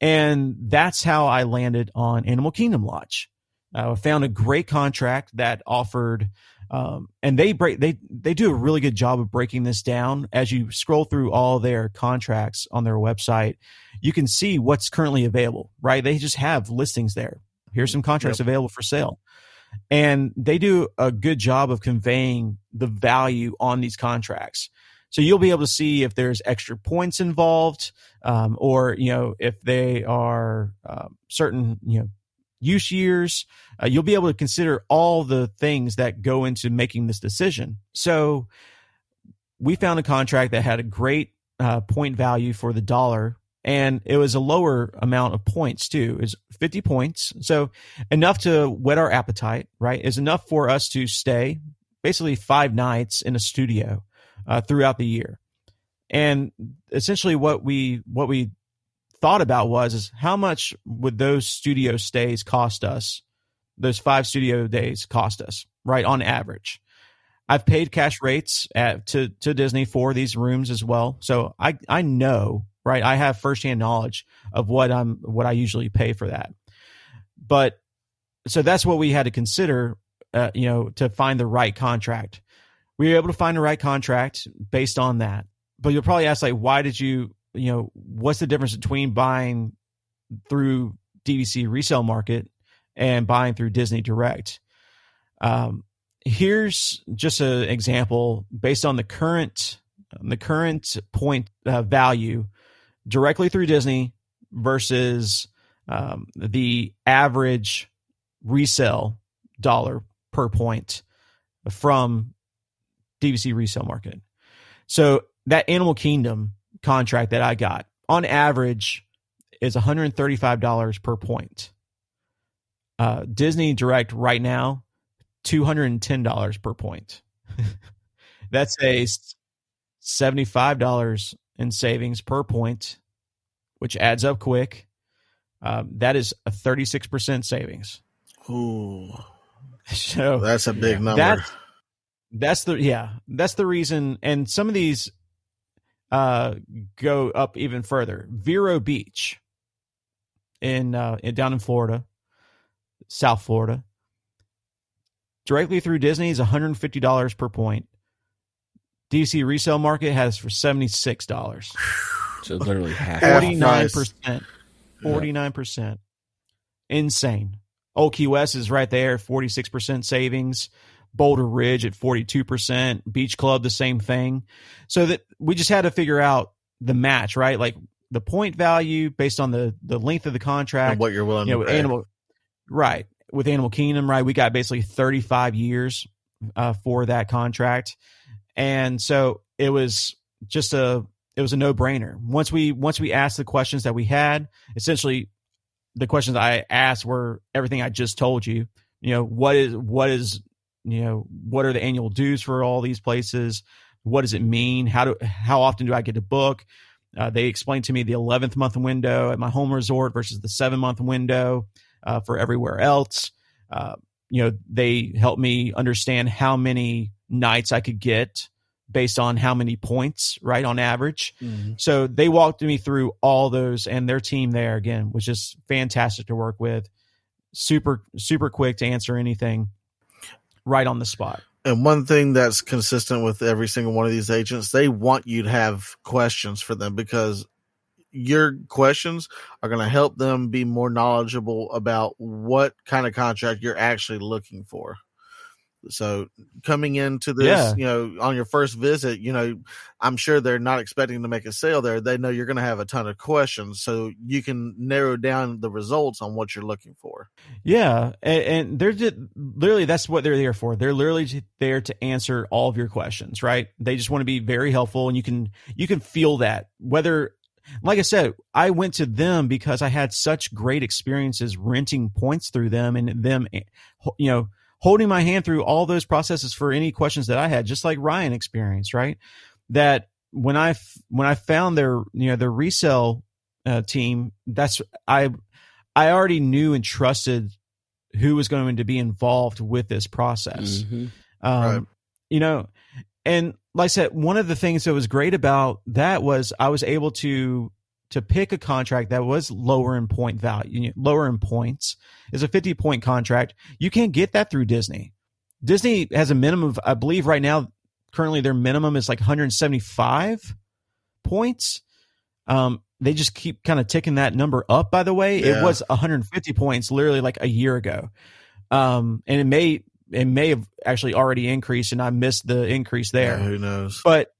And that's how I landed on Animal Kingdom Lodge. Uh, I found a great contract that offered Um, and they break they they do a really good job of breaking this down. As you scroll through all their contracts on their website you can see what's currently available right? They just have listings there. Here's some contracts yep. available for sale. And they do a good job of conveying the value on these contracts so you'll be able to see if there's extra points involved um, or you know if they are uh, certain you know use years. Uh, you'll be able to consider all the things that go into making this decision. So we found a contract that had a great uh, point value for the dollar and it was a lower amount of points too. Is 50 points. So enough to whet our appetite, right? Is enough for us to stay basically five nights in a studio uh, throughout the year. And essentially what we what we thought about was is how much would those studio stays cost us? Those five studio days cost us, right? On average. I've paid cash rates at, to to Disney for these rooms as well, so I I know right. I have firsthand knowledge of what I'm what I usually pay for that. But so that's what we had to consider, uh, you know, to find the right contract. We were able to find the right contract based on that. But you'll probably ask, like, why did you you know, what's the difference between buying through DVC resale market and buying through Disney Direct? Um, here's just an example based on the current the current point uh, value directly through Disney versus um, the average resale dollar per point from DVC resale market. So that Animal Kingdom contract that I got on average is $135 per point. Uh, Disney Direct right now, $210 per point. *laughs* That's a $75 in savings per point, which adds up quick. Um, that is a 36% savings. Ooh. *laughs* So that's a big number. That's, that's the, yeah, that's the reason. And some of these uh, go up even further. Vero Beach in, uh, in down in Florida, South Florida, directly through Disney is $150 per point. DVC resale market has for $76. *sighs* So literally *sighs* half. 49%. 49%. Insane. Old Key West is right there, 46% savings. Boulder Ridge at 42%, Beach Club the same thing. So that we just had to figure out the match, right? Like the point value based on the the length of the contract, and what you're willing you know, to pay. Animal, right? With Animal Kingdom, right? We got basically 35 years uh, for that contract, and so it was just a it was a no brainer. Once we once we asked the questions that we had, essentially the questions I asked were everything I just told you. You know, what is what is you know what are the annual dues for all these places? What does it mean? How do how often do i get to book? Uh, they explained to me the 11th month window at my home resort versus the seven month window uh, for everywhere else. Uh, you know they helped me understand how many nights i could get based on how many points right on average. Mm-hmm. so they walked me through all those and their team there again was just fantastic to work with. Super super quick to answer anything right on the spot. And one thing that's consistent with every single one of these agents, they want you to have questions for them because your questions are going to help them be more knowledgeable about what kind of contract you're actually looking for. So coming into this, yeah. you know, on your first visit, you know, I'm sure they're not expecting to make a sale there. They know you're going to have a ton of questions, so you can narrow down the results on what you're looking for. Yeah, and, and they're just literally that's what they're there for. They're literally there to answer all of your questions, right? They just want to be very helpful, and you can you can feel that whether like I said, I went to them because I had such great experiences renting points through them and them, eh, you know, holding my hand through all those processes for any questions that I had, just like Ryan experienced, right? That when I when I found their you know their resale uh, team, that's I I already knew and trusted who was going to be involved with this process. Mm-hmm. Um, right. You know, and like I said, one of the things that was great about that was I was able to to pick a contract that was lower in point value, lower in points, is a 50 point contract. You can't get that through Disney. Disney has a minimum of, I believe right now, currently their minimum is like 175 points. Um, they just keep kind of ticking that number up, by the way. Yeah. It was 150 points literally like a year ago. Um, and it may, it may have actually already increased and I missed the increase there. Yeah, who knows? But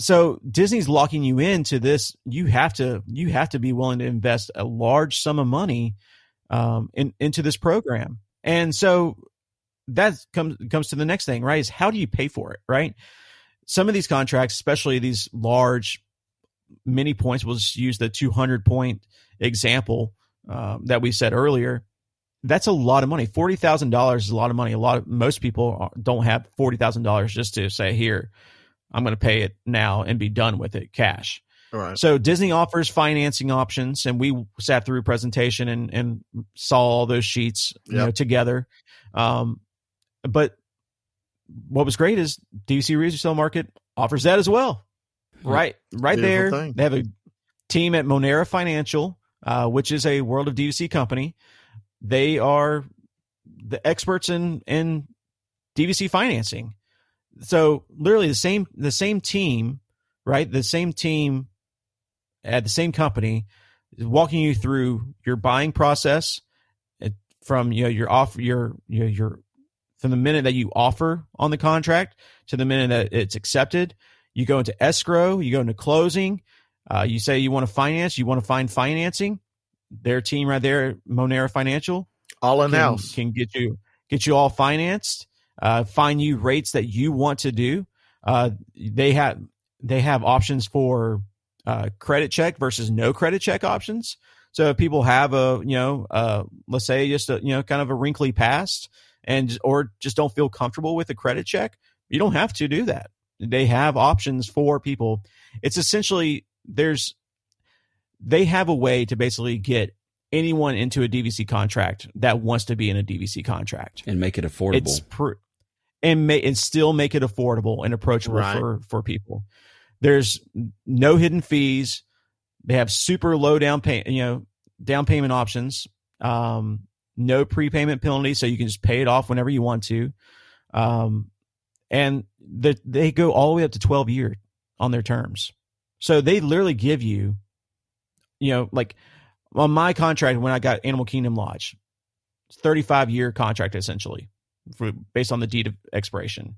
so Disney's locking you into this. You have to you have to be willing to invest a large sum of money um, in, into this program, and so that comes comes to the next thing, right? Is how do you pay for it, right? Some of these contracts, especially these large many points, we'll just use the 200 point example um, that we said earlier. That's a lot of money. Forty thousand dollars is a lot of money. A lot of most people don't have forty thousand dollars just to say here I'm going to pay it now and be done with it cash. Right. So Disney offers financing options, and we sat through a presentation and, and saw all those sheets you Yep. know together. Um, but what was great is DVC Resale Market offers that as well. Right, right Beautiful there. thing. They have a team at Monera Financial, uh, which is a World of DVC company. They are the experts in in DVC financing. So literally the same the same team, right? The same team at the same company is walking you through your buying process from you know your offer your your your from the minute that you offer on the contract to the minute that it's accepted. You go into escrow, you go into closing. Uh, you say you want to finance, you want to find financing. Their team right there, Monera Financial, All in can, house. can get you get you all financed uh, find you rates that you want to do uh, they have they have options for uh, credit check versus no credit check options so if people have a you know uh, let's say just a you know kind of a wrinkly past and or just don't feel comfortable with a credit check you don't have to do that they have options for people it's essentially there's they have a way to basically get anyone into a DVC contract that wants to be in a DVC contract. and make it affordable. It's pr- and may and still make it affordable and approachable Right. for for people. There's no hidden fees. They have super low down pay, you know, down payment options. Um, no prepayment penalty, so you can just pay it off whenever you want to. Um, and the, they go all the way up to 12 year on their terms. So they literally give you, you know, like on my contract when I got Animal Kingdom Lodge, 35 year contract essentially based on the deed of expiration.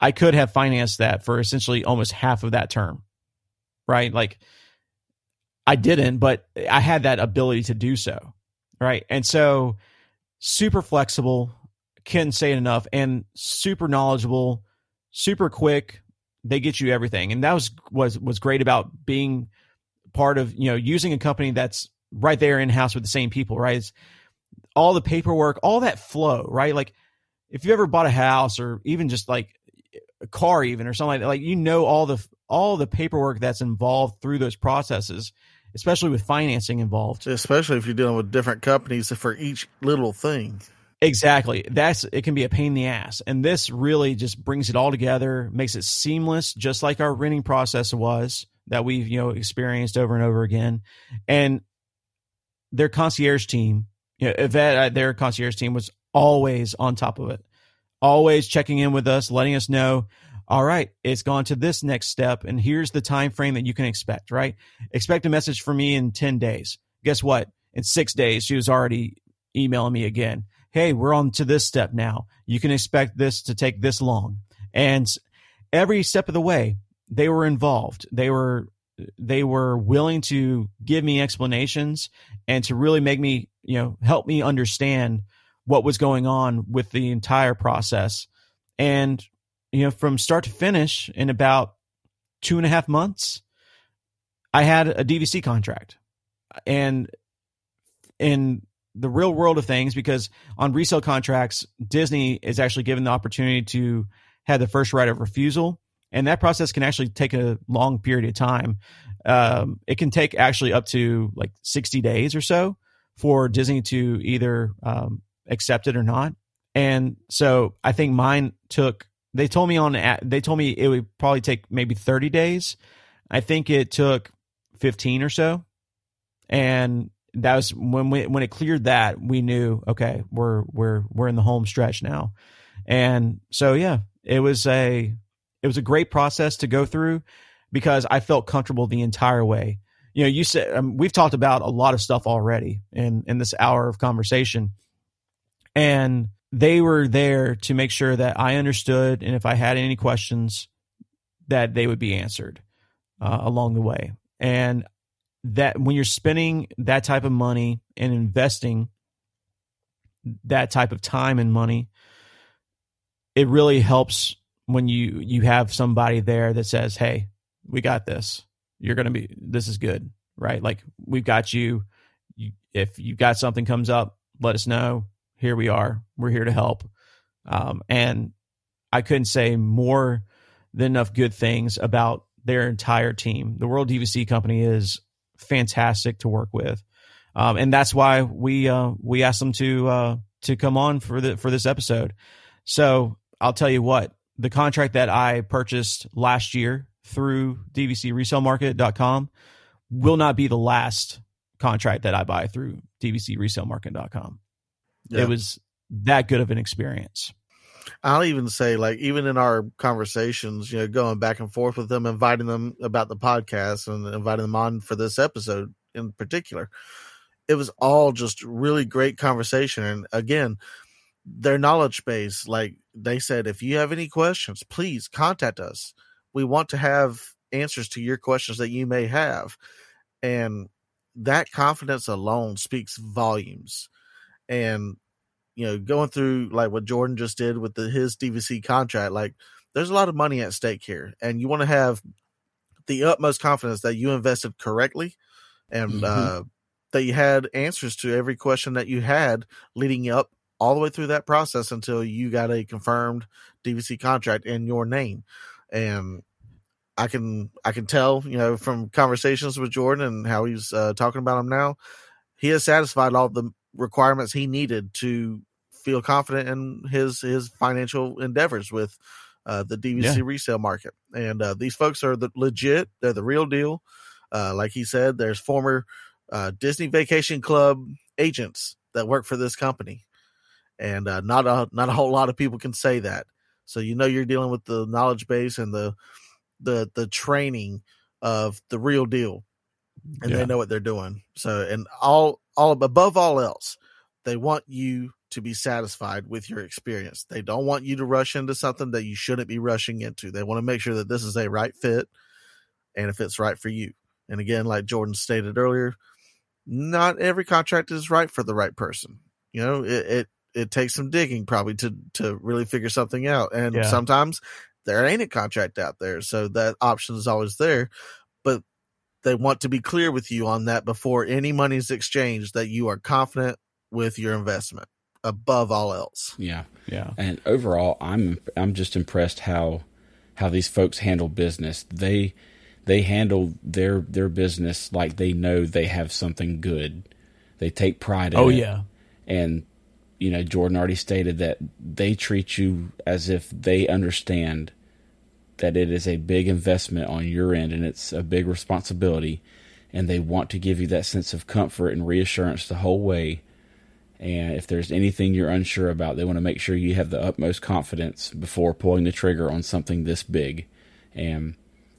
I could have financed that for essentially almost half of that term, right? Like I didn't, but I had that ability to do so, right? And so super flexible, can say it enough, and super knowledgeable, super quick. They get you everything, and that was was was great about being part of you know using a company that's right there in house with the same people, right? It's all the paperwork, all that flow, right? Like if you ever bought a house or even just like a car, even or something like that, like you know all the all the paperwork that's involved through those processes, especially with financing involved. Especially if you're dealing with different companies for each little thing. Exactly. That's it can be a pain in the ass. And this really just brings it all together, makes it seamless, just like our renting process was that we've, you know, experienced over and over again. And their concierge team, you know, Yvette, uh, their concierge team was always on top of it, always checking in with us, letting us know, all right, it's gone to this next step, and here's the time frame that you can expect. Right, expect a message from me in ten days. Guess what? In six days, she was already emailing me again. Hey, we're on to this step now. You can expect this to take this long, and every step of the way, they were involved. They were they were willing to give me explanations and to really make me, you know, help me understand what was going on with the entire process. And, you know, from start to finish in about two and a half months, I had a DVC contract. And in the real world of things, because on resale contracts, Disney is actually given the opportunity to have the first right of refusal. And that process can actually take a long period of time. Um, it can take actually up to like 60 days or so for Disney to either um, accept it or not. And so I think mine took. They told me on. They told me it would probably take maybe thirty days. I think it took fifteen or so, and that was when we when it cleared that we knew okay we're we're we're in the home stretch now, And so, yeah, it was a it was a great process to go through because I felt comfortable the entire way. You know, you said um, we've talked about a lot of stuff already in in this hour of conversation, and they were there to make sure that I understood, and if I had any questions, that they would be answered uh, along the way. And that when you're spending that type of money and investing that type of time and money, it really helps when you you have somebody there that says, "Hey, we got this. You're going to be this is good." Right? Like we've got you. you if you got something comes up, let us know. Here we are. We're here to help. Um, and I couldn't say more than enough good things about their entire team. The World DVC Company is fantastic to work with, um, and that's why we uh, we asked them to uh, to come on for the for this episode. So I'll tell you what the contract that I purchased last year through DVCResaleMarket.com will not be the last contract that I buy through DVCResaleMarket.com. Yeah. It was that good of an experience. I'll even say, like, even in our conversations, you know, going back and forth with them, inviting them about the podcast and inviting them on for this episode in particular, it was all just really great conversation. And again, their knowledge base, like they said, if you have any questions, please contact us. We want to have answers to your questions that you may have. And that confidence alone speaks volumes. And you know, going through like what Jordan just did with the, his DVC contract, like there's a lot of money at stake here, and you want to have the utmost confidence that you invested correctly, and mm-hmm. uh, that you had answers to every question that you had leading up all the way through that process until you got a confirmed DVC contract in your name, and I can I can tell you know from conversations with Jordan and how he's uh, talking about him now, he has satisfied all the requirements he needed to feel confident in his his financial endeavors with uh, the DVC yeah. resale market. And uh, these folks are the legit; they're the real deal. Uh, like he said, there's former uh, Disney Vacation Club agents that work for this company, and uh, not a not a whole lot of people can say that. So you know you're dealing with the knowledge base and the the the training of the real deal, and yeah. they know what they're doing. So and all all above all else, they want you to be satisfied with your experience. They don't want you to rush into something that you shouldn't be rushing into. They want to make sure that this is a right fit and if it's right for you. And again, like Jordan stated earlier, not every contract is right for the right person. You know, it it, it takes some digging probably to to really figure something out. And yeah. sometimes there ain't a contract out there. So that option is always there. But they want to be clear with you on that before any money is exchanged that you are confident with your investment above all else. Yeah, yeah. And overall, I'm I'm just impressed how how these folks handle business. They they handle their their business like they know they have something good. They take pride in oh, it. yeah. And you know, Jordan already stated that they treat you as if they understand that it is a big investment on your end and it's a big responsibility and they want to give you that sense of comfort and reassurance the whole way and if there's anything you're unsure about, they want to make sure you have the utmost confidence before pulling the trigger on something this big. And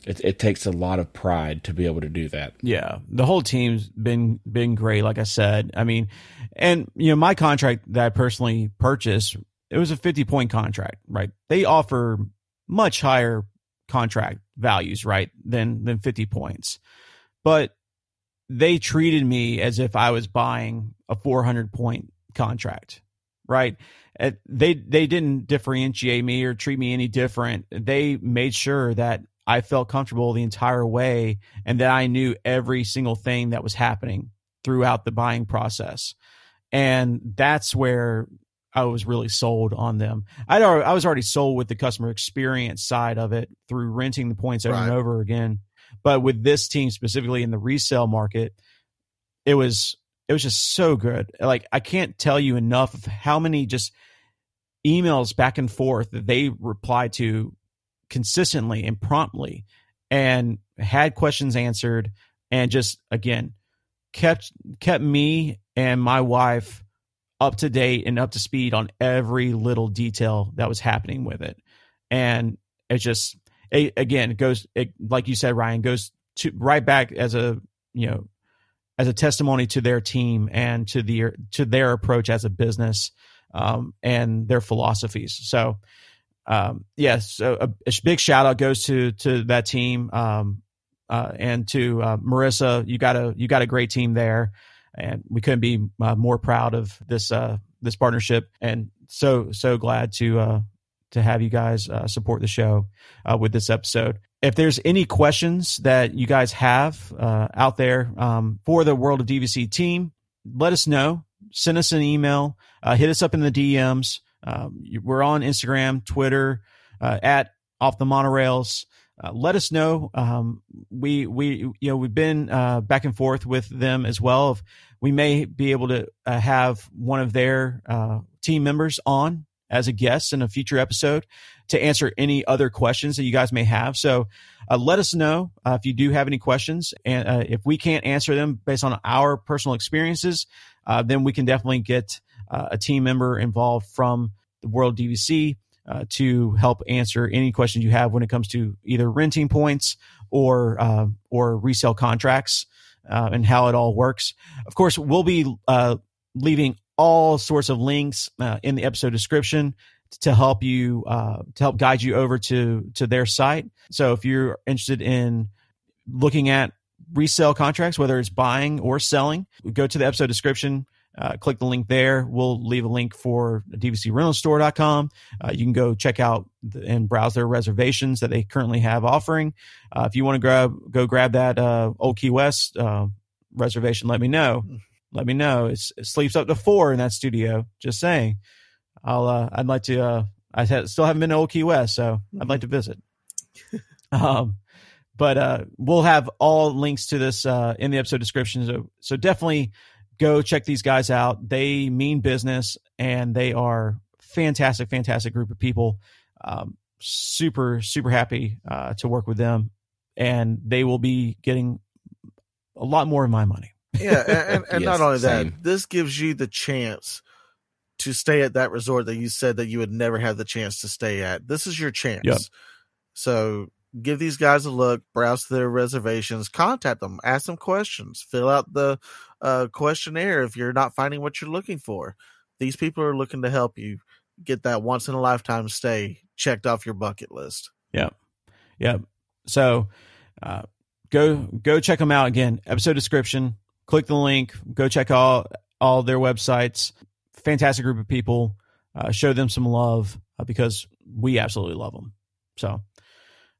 it, it takes a lot of pride to be able to do that. Yeah, the whole team's been been great. Like I said, I mean, and you know, my contract that I personally purchased, it was a 50 point contract, right? They offer much higher contract values, right, than than 50 points, but they treated me as if I was buying a 400 point contract, right? Uh, they they didn't differentiate me or treat me any different. They made sure that I felt comfortable the entire way and that I knew every single thing that was happening throughout the buying process. And that's where I was really sold on them. I'd I was already sold with the customer experience side of it through renting the points over right. and over again. But with this team specifically in the resale market, it was it was just so good. Like I can't tell you enough of how many just emails back and forth that they replied to consistently and promptly and had questions answered and just again kept kept me and my wife up to date and up to speed on every little detail that was happening with it. And it just, it, again, it goes, it, like you said, Ryan, goes to right back as a, you know, as a testimony to their team and to the to their approach as a business um, and their philosophies. So, um, yes, so a, a, big shout out goes to to that team um, uh, and to uh, Marissa. You got a you got a great team there, and we couldn't be uh, more proud of this uh, this partnership. And so so glad to uh, to have you guys uh, support the show uh, with this episode if there's any questions that you guys have uh, out there um, for the World of DVC team, let us know. Send us an email. Uh, hit us up in the DMs. Um, we're on Instagram, Twitter, uh, at Off the Monorails. Uh, let us know. Um, we we you know we've been uh, back and forth with them as well. If we may be able to uh, have one of their team members on as a guest in a future episode to answer any other questions that you guys may have. So uh, let us know uh, if you do have any questions. And uh, if we can't answer them based on our personal experiences, uh, then we can definitely get uh, a team member involved from the World DVC uh, to help answer any questions you have when it comes to either renting points or or resale contracts and how it all works. Of course, we'll be leaving all sorts of links uh, in the episode description to help you uh, to help guide you over to to their site. So if you're interested in looking at resale contracts, whether it's buying or selling, go to the episode description. Uh, click the link there. We'll leave a link for dvcrentalstore.com. Uh, you can go check out and browse their reservations that they currently have offering. Uh, if you want to grab, go grab that uh, Old Key West uh, reservation, let me know let me know. It's, it sleeps up to four in that studio. Just saying. I'll. Uh, I'd like to. Uh, I still haven't been to Old Key West, so I'd like to visit. *laughs* um, but uh, we'll have all links to this uh, in the episode description. So, so definitely go check these guys out. They mean business, and they are fantastic, fantastic group of people. Um, super, super happy uh, to work with them, and they will be getting a lot more of my money *laughs* yeah, and, and yes, not only that, same. this gives you the chance to stay at that resort that you said that you would never have the chance to stay at. This is your chance. Yep. So give these guys a look, browse their reservations, contact them, ask them questions, fill out the uh, questionnaire if you're not finding what you're looking for. These people are looking to help you get that once in a lifetime stay checked off your bucket list. Yep. Yep. So uh, go go check them out again. Episode description, click the link, go check all all their websites. Fantastic group of people. Uh, show them some love uh, because we absolutely love them. So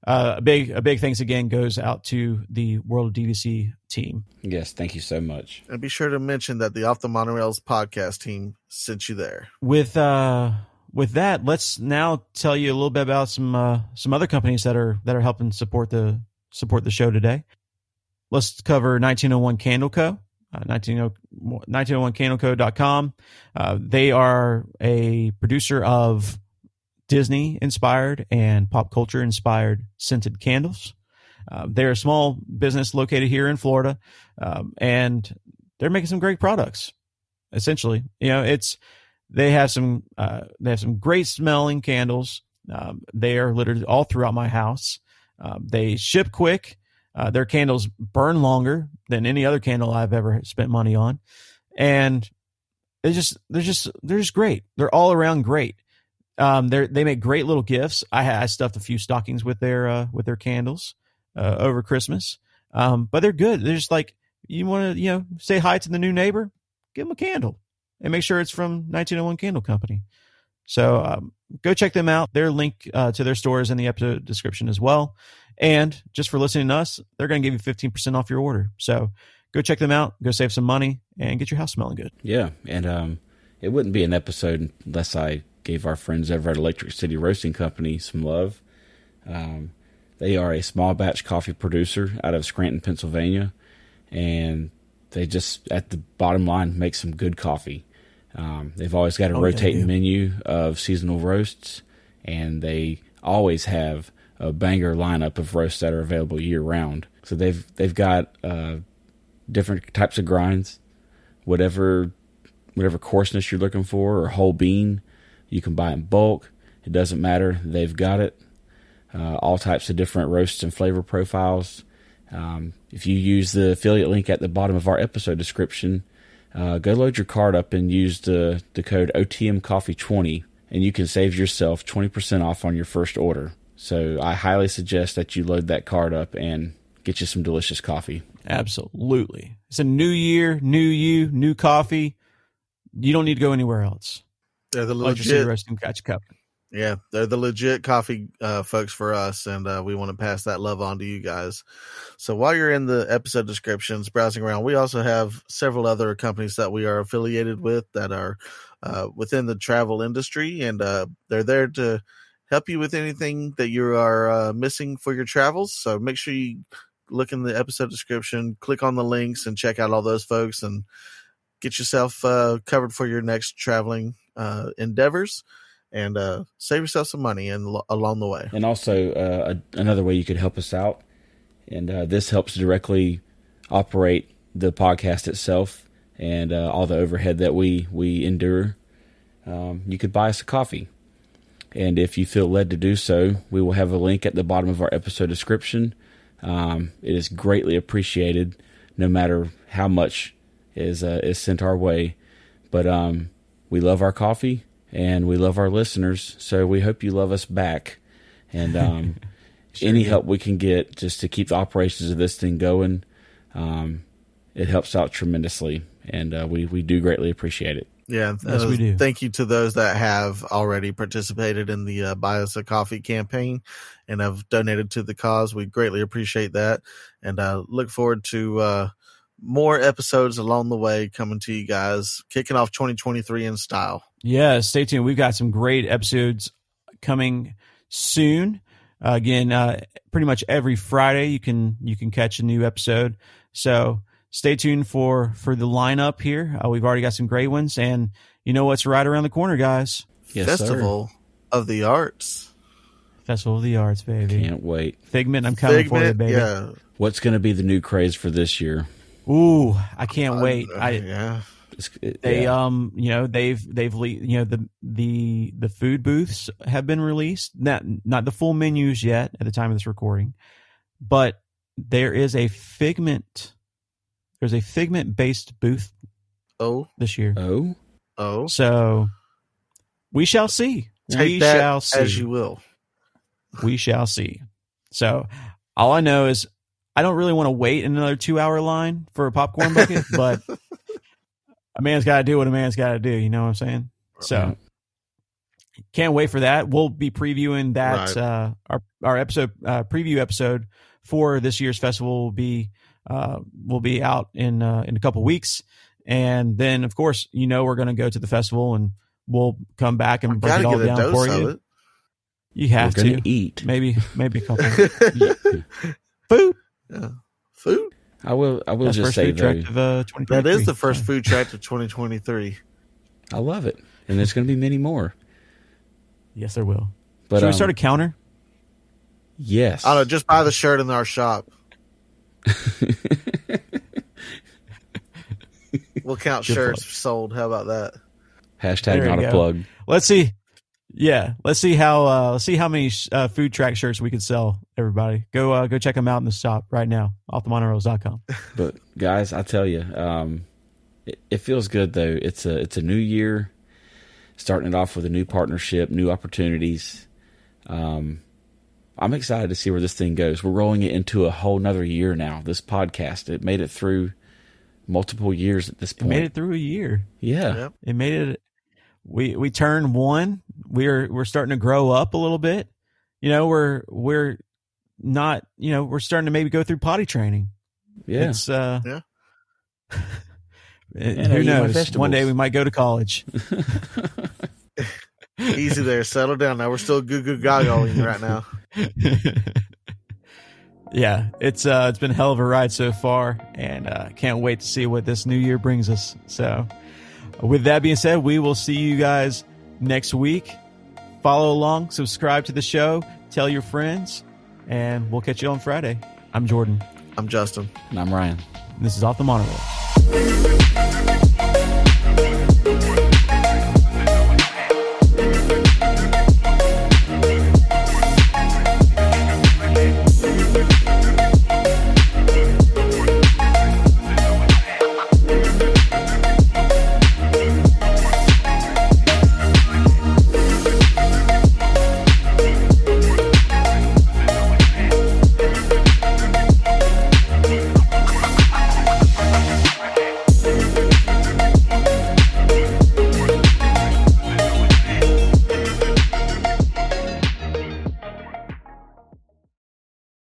uh, a big a big thanks again goes out to the World of DVC team. Yes, thank you so much. And be sure to mention that the Off the Monorails podcast team sent you there. With uh with that, let's now tell you a little bit about some uh, some other companies that are that are helping support the support the show today. Let's cover 1901 Candle Co. Uh, 1901candleco.com. Uh, they are a producer of Disney inspired and pop culture inspired scented candles. Uh, they're a small business located here in Florida, um, and they're making some great products. Essentially, you know, it's they have some uh, they have some great smelling candles. Um, they are littered all throughout my house. Um, they ship quick. Uh, their candles burn longer than any other candle I've ever spent money on, and they just they're just they're just great. They're all around great. Um, they they make great little gifts. I, I stuffed a few stockings with their uh, with their candles uh, over Christmas, um, but they're good. They're just like you want to you know say hi to the new neighbor, give them a candle, and make sure it's from 1901 Candle Company. So um, go check them out. Their link uh, to their store is in the episode description as well. And just for listening to us, they're going to give you 15% off your order. So go check them out, go save some money, and get your house smelling good. Yeah. And um, it wouldn't be an episode unless I gave our friends over at Electric City Roasting Company some love. Um, they are a small batch coffee producer out of Scranton, Pennsylvania. And they just, at the bottom line, make some good coffee. Um, they've always got a oh, rotating yeah, menu of seasonal roasts, and they always have a banger lineup of roasts that are available year round. So they've they've got uh, different types of grinds, whatever whatever coarseness you're looking for or whole bean. You can buy in bulk. It doesn't matter. They've got it. Uh, all types of different roasts and flavor profiles. Um, if you use the affiliate link at the bottom of our episode description, uh, go load your card up and use the, the code OTM Coffee 20 and you can save yourself 20% off on your first order. So I highly suggest that you load that card up and get you some delicious coffee. Absolutely. It's a new year, new you, new coffee. You don't need to go anywhere else. They're the legit. catch cup. Yeah, they're the legit coffee uh, folks for us, and uh, we want to pass that love on to you guys. So while you're in the episode descriptions, browsing around, we also have several other companies that we are affiliated with that are uh, within the travel industry, and uh, they're there to help you with anything that you are uh, missing for your travels. So make sure you look in the episode description, click on the links, and check out all those folks, and get yourself uh, covered for your next traveling uh, endeavors and uh, save yourself some money and along the way. And also, uh, a, another way you could help us out, and uh, this helps directly operate the podcast itself and uh, all the overhead that we we endure. Um, you could buy us a coffee, and if you feel led to do so, we will have a link at the bottom of our episode description. Um, it is greatly appreciated, no matter how much is uh, is sent our way. But um, we love our coffee and we love our listeners, so we hope you love us back. And *laughs* um, Sure any do. help we can get just to keep the operations of this thing going, um, it helps out tremendously, and uh, we we do greatly appreciate it. Yeah, Yes, uh, we do. Thank you to those that have already participated in the uh, Buy Us a Coffee campaign and have donated to the cause. We greatly appreciate that, and uh, look forward to uh, more episodes along the way coming to you guys, kicking off 2023 in style. Yeah, stay tuned. We've got some great episodes coming soon. Uh, again, uh, pretty much every Friday you can you can catch a new episode. So stay tuned for for the lineup here. Uh, we've already got some great ones, and you know what's right around the corner, guys? Yes, sir. Festival of the Arts. Festival of the Arts, baby. Can't wait. Figment, I'm coming for you, baby. Yeah, What's going to be the new craze for this year? Ooh, I can't wait. Uh, I yeah. They yeah. um you know they've they've le- you know the the the food booths have been released not not the full menus yet at the time of this recording but there is a figment there's a figment based booth Oh, this year oh, oh. so we shall see Take we that shall see as you will. we shall see so all i know is i don't really want to wait in another two hour line for a popcorn bucket *laughs* but a man's got to do what a man's got to do you know what i'm saying so can't wait for that. We'll be previewing that Right. uh, our our episode uh, preview episode for this year's festival will be uh, will be out in uh, in a couple weeks, and then of course you know we're going to go to the festival and we'll come back and break it all down for you. it. You have we're to to eat. maybe maybe a couple *laughs* food. Yeah. Food. I will. I will That's just say though, of uh, That is the first food track of 2023. *laughs* I love it, and there's going to be many more. Yes, there will. But Should we um, start a counter? yes, I don't know. Just buy the shirt in our shop. *laughs* we'll count Good shirts plug. sold. How about that? Hashtag There not a go. plug. Let's see. Yeah, let's see how uh, let's see how many uh, food track shirts we can sell. Everybody, go uh, go check them out in the shop right now. Offthemonorails.com. But guys, I tell you, um, it, it feels good though. It's a it's a new year, starting it off with a new partnership, new opportunities. Um, I'm excited to see where this thing goes. We're rolling it into a whole nother year now. This podcast, it made it through multiple years at this It point. made it through a year. yeah, Yep. It made it. We we turned one. We're we're starting to grow up a little bit. You know, we're we're not. You know, we're starting to maybe go through potty training. yeah. It's uh. Yeah. and *laughs* And who knows? One day we might go to college. *laughs* Easy there. Settle down. Now we're still goo goo goggling right now. *laughs* yeah, it's uh, it's been a hell of a ride so far, and uh, can't wait to see what this new year brings us. So, with that being said, we will see you guys next week. Follow along, subscribe to the show, tell your friends, and we'll catch you on Friday. I'm Jordan. I'm Justin. And I'm Ryan. and This is off the monorail.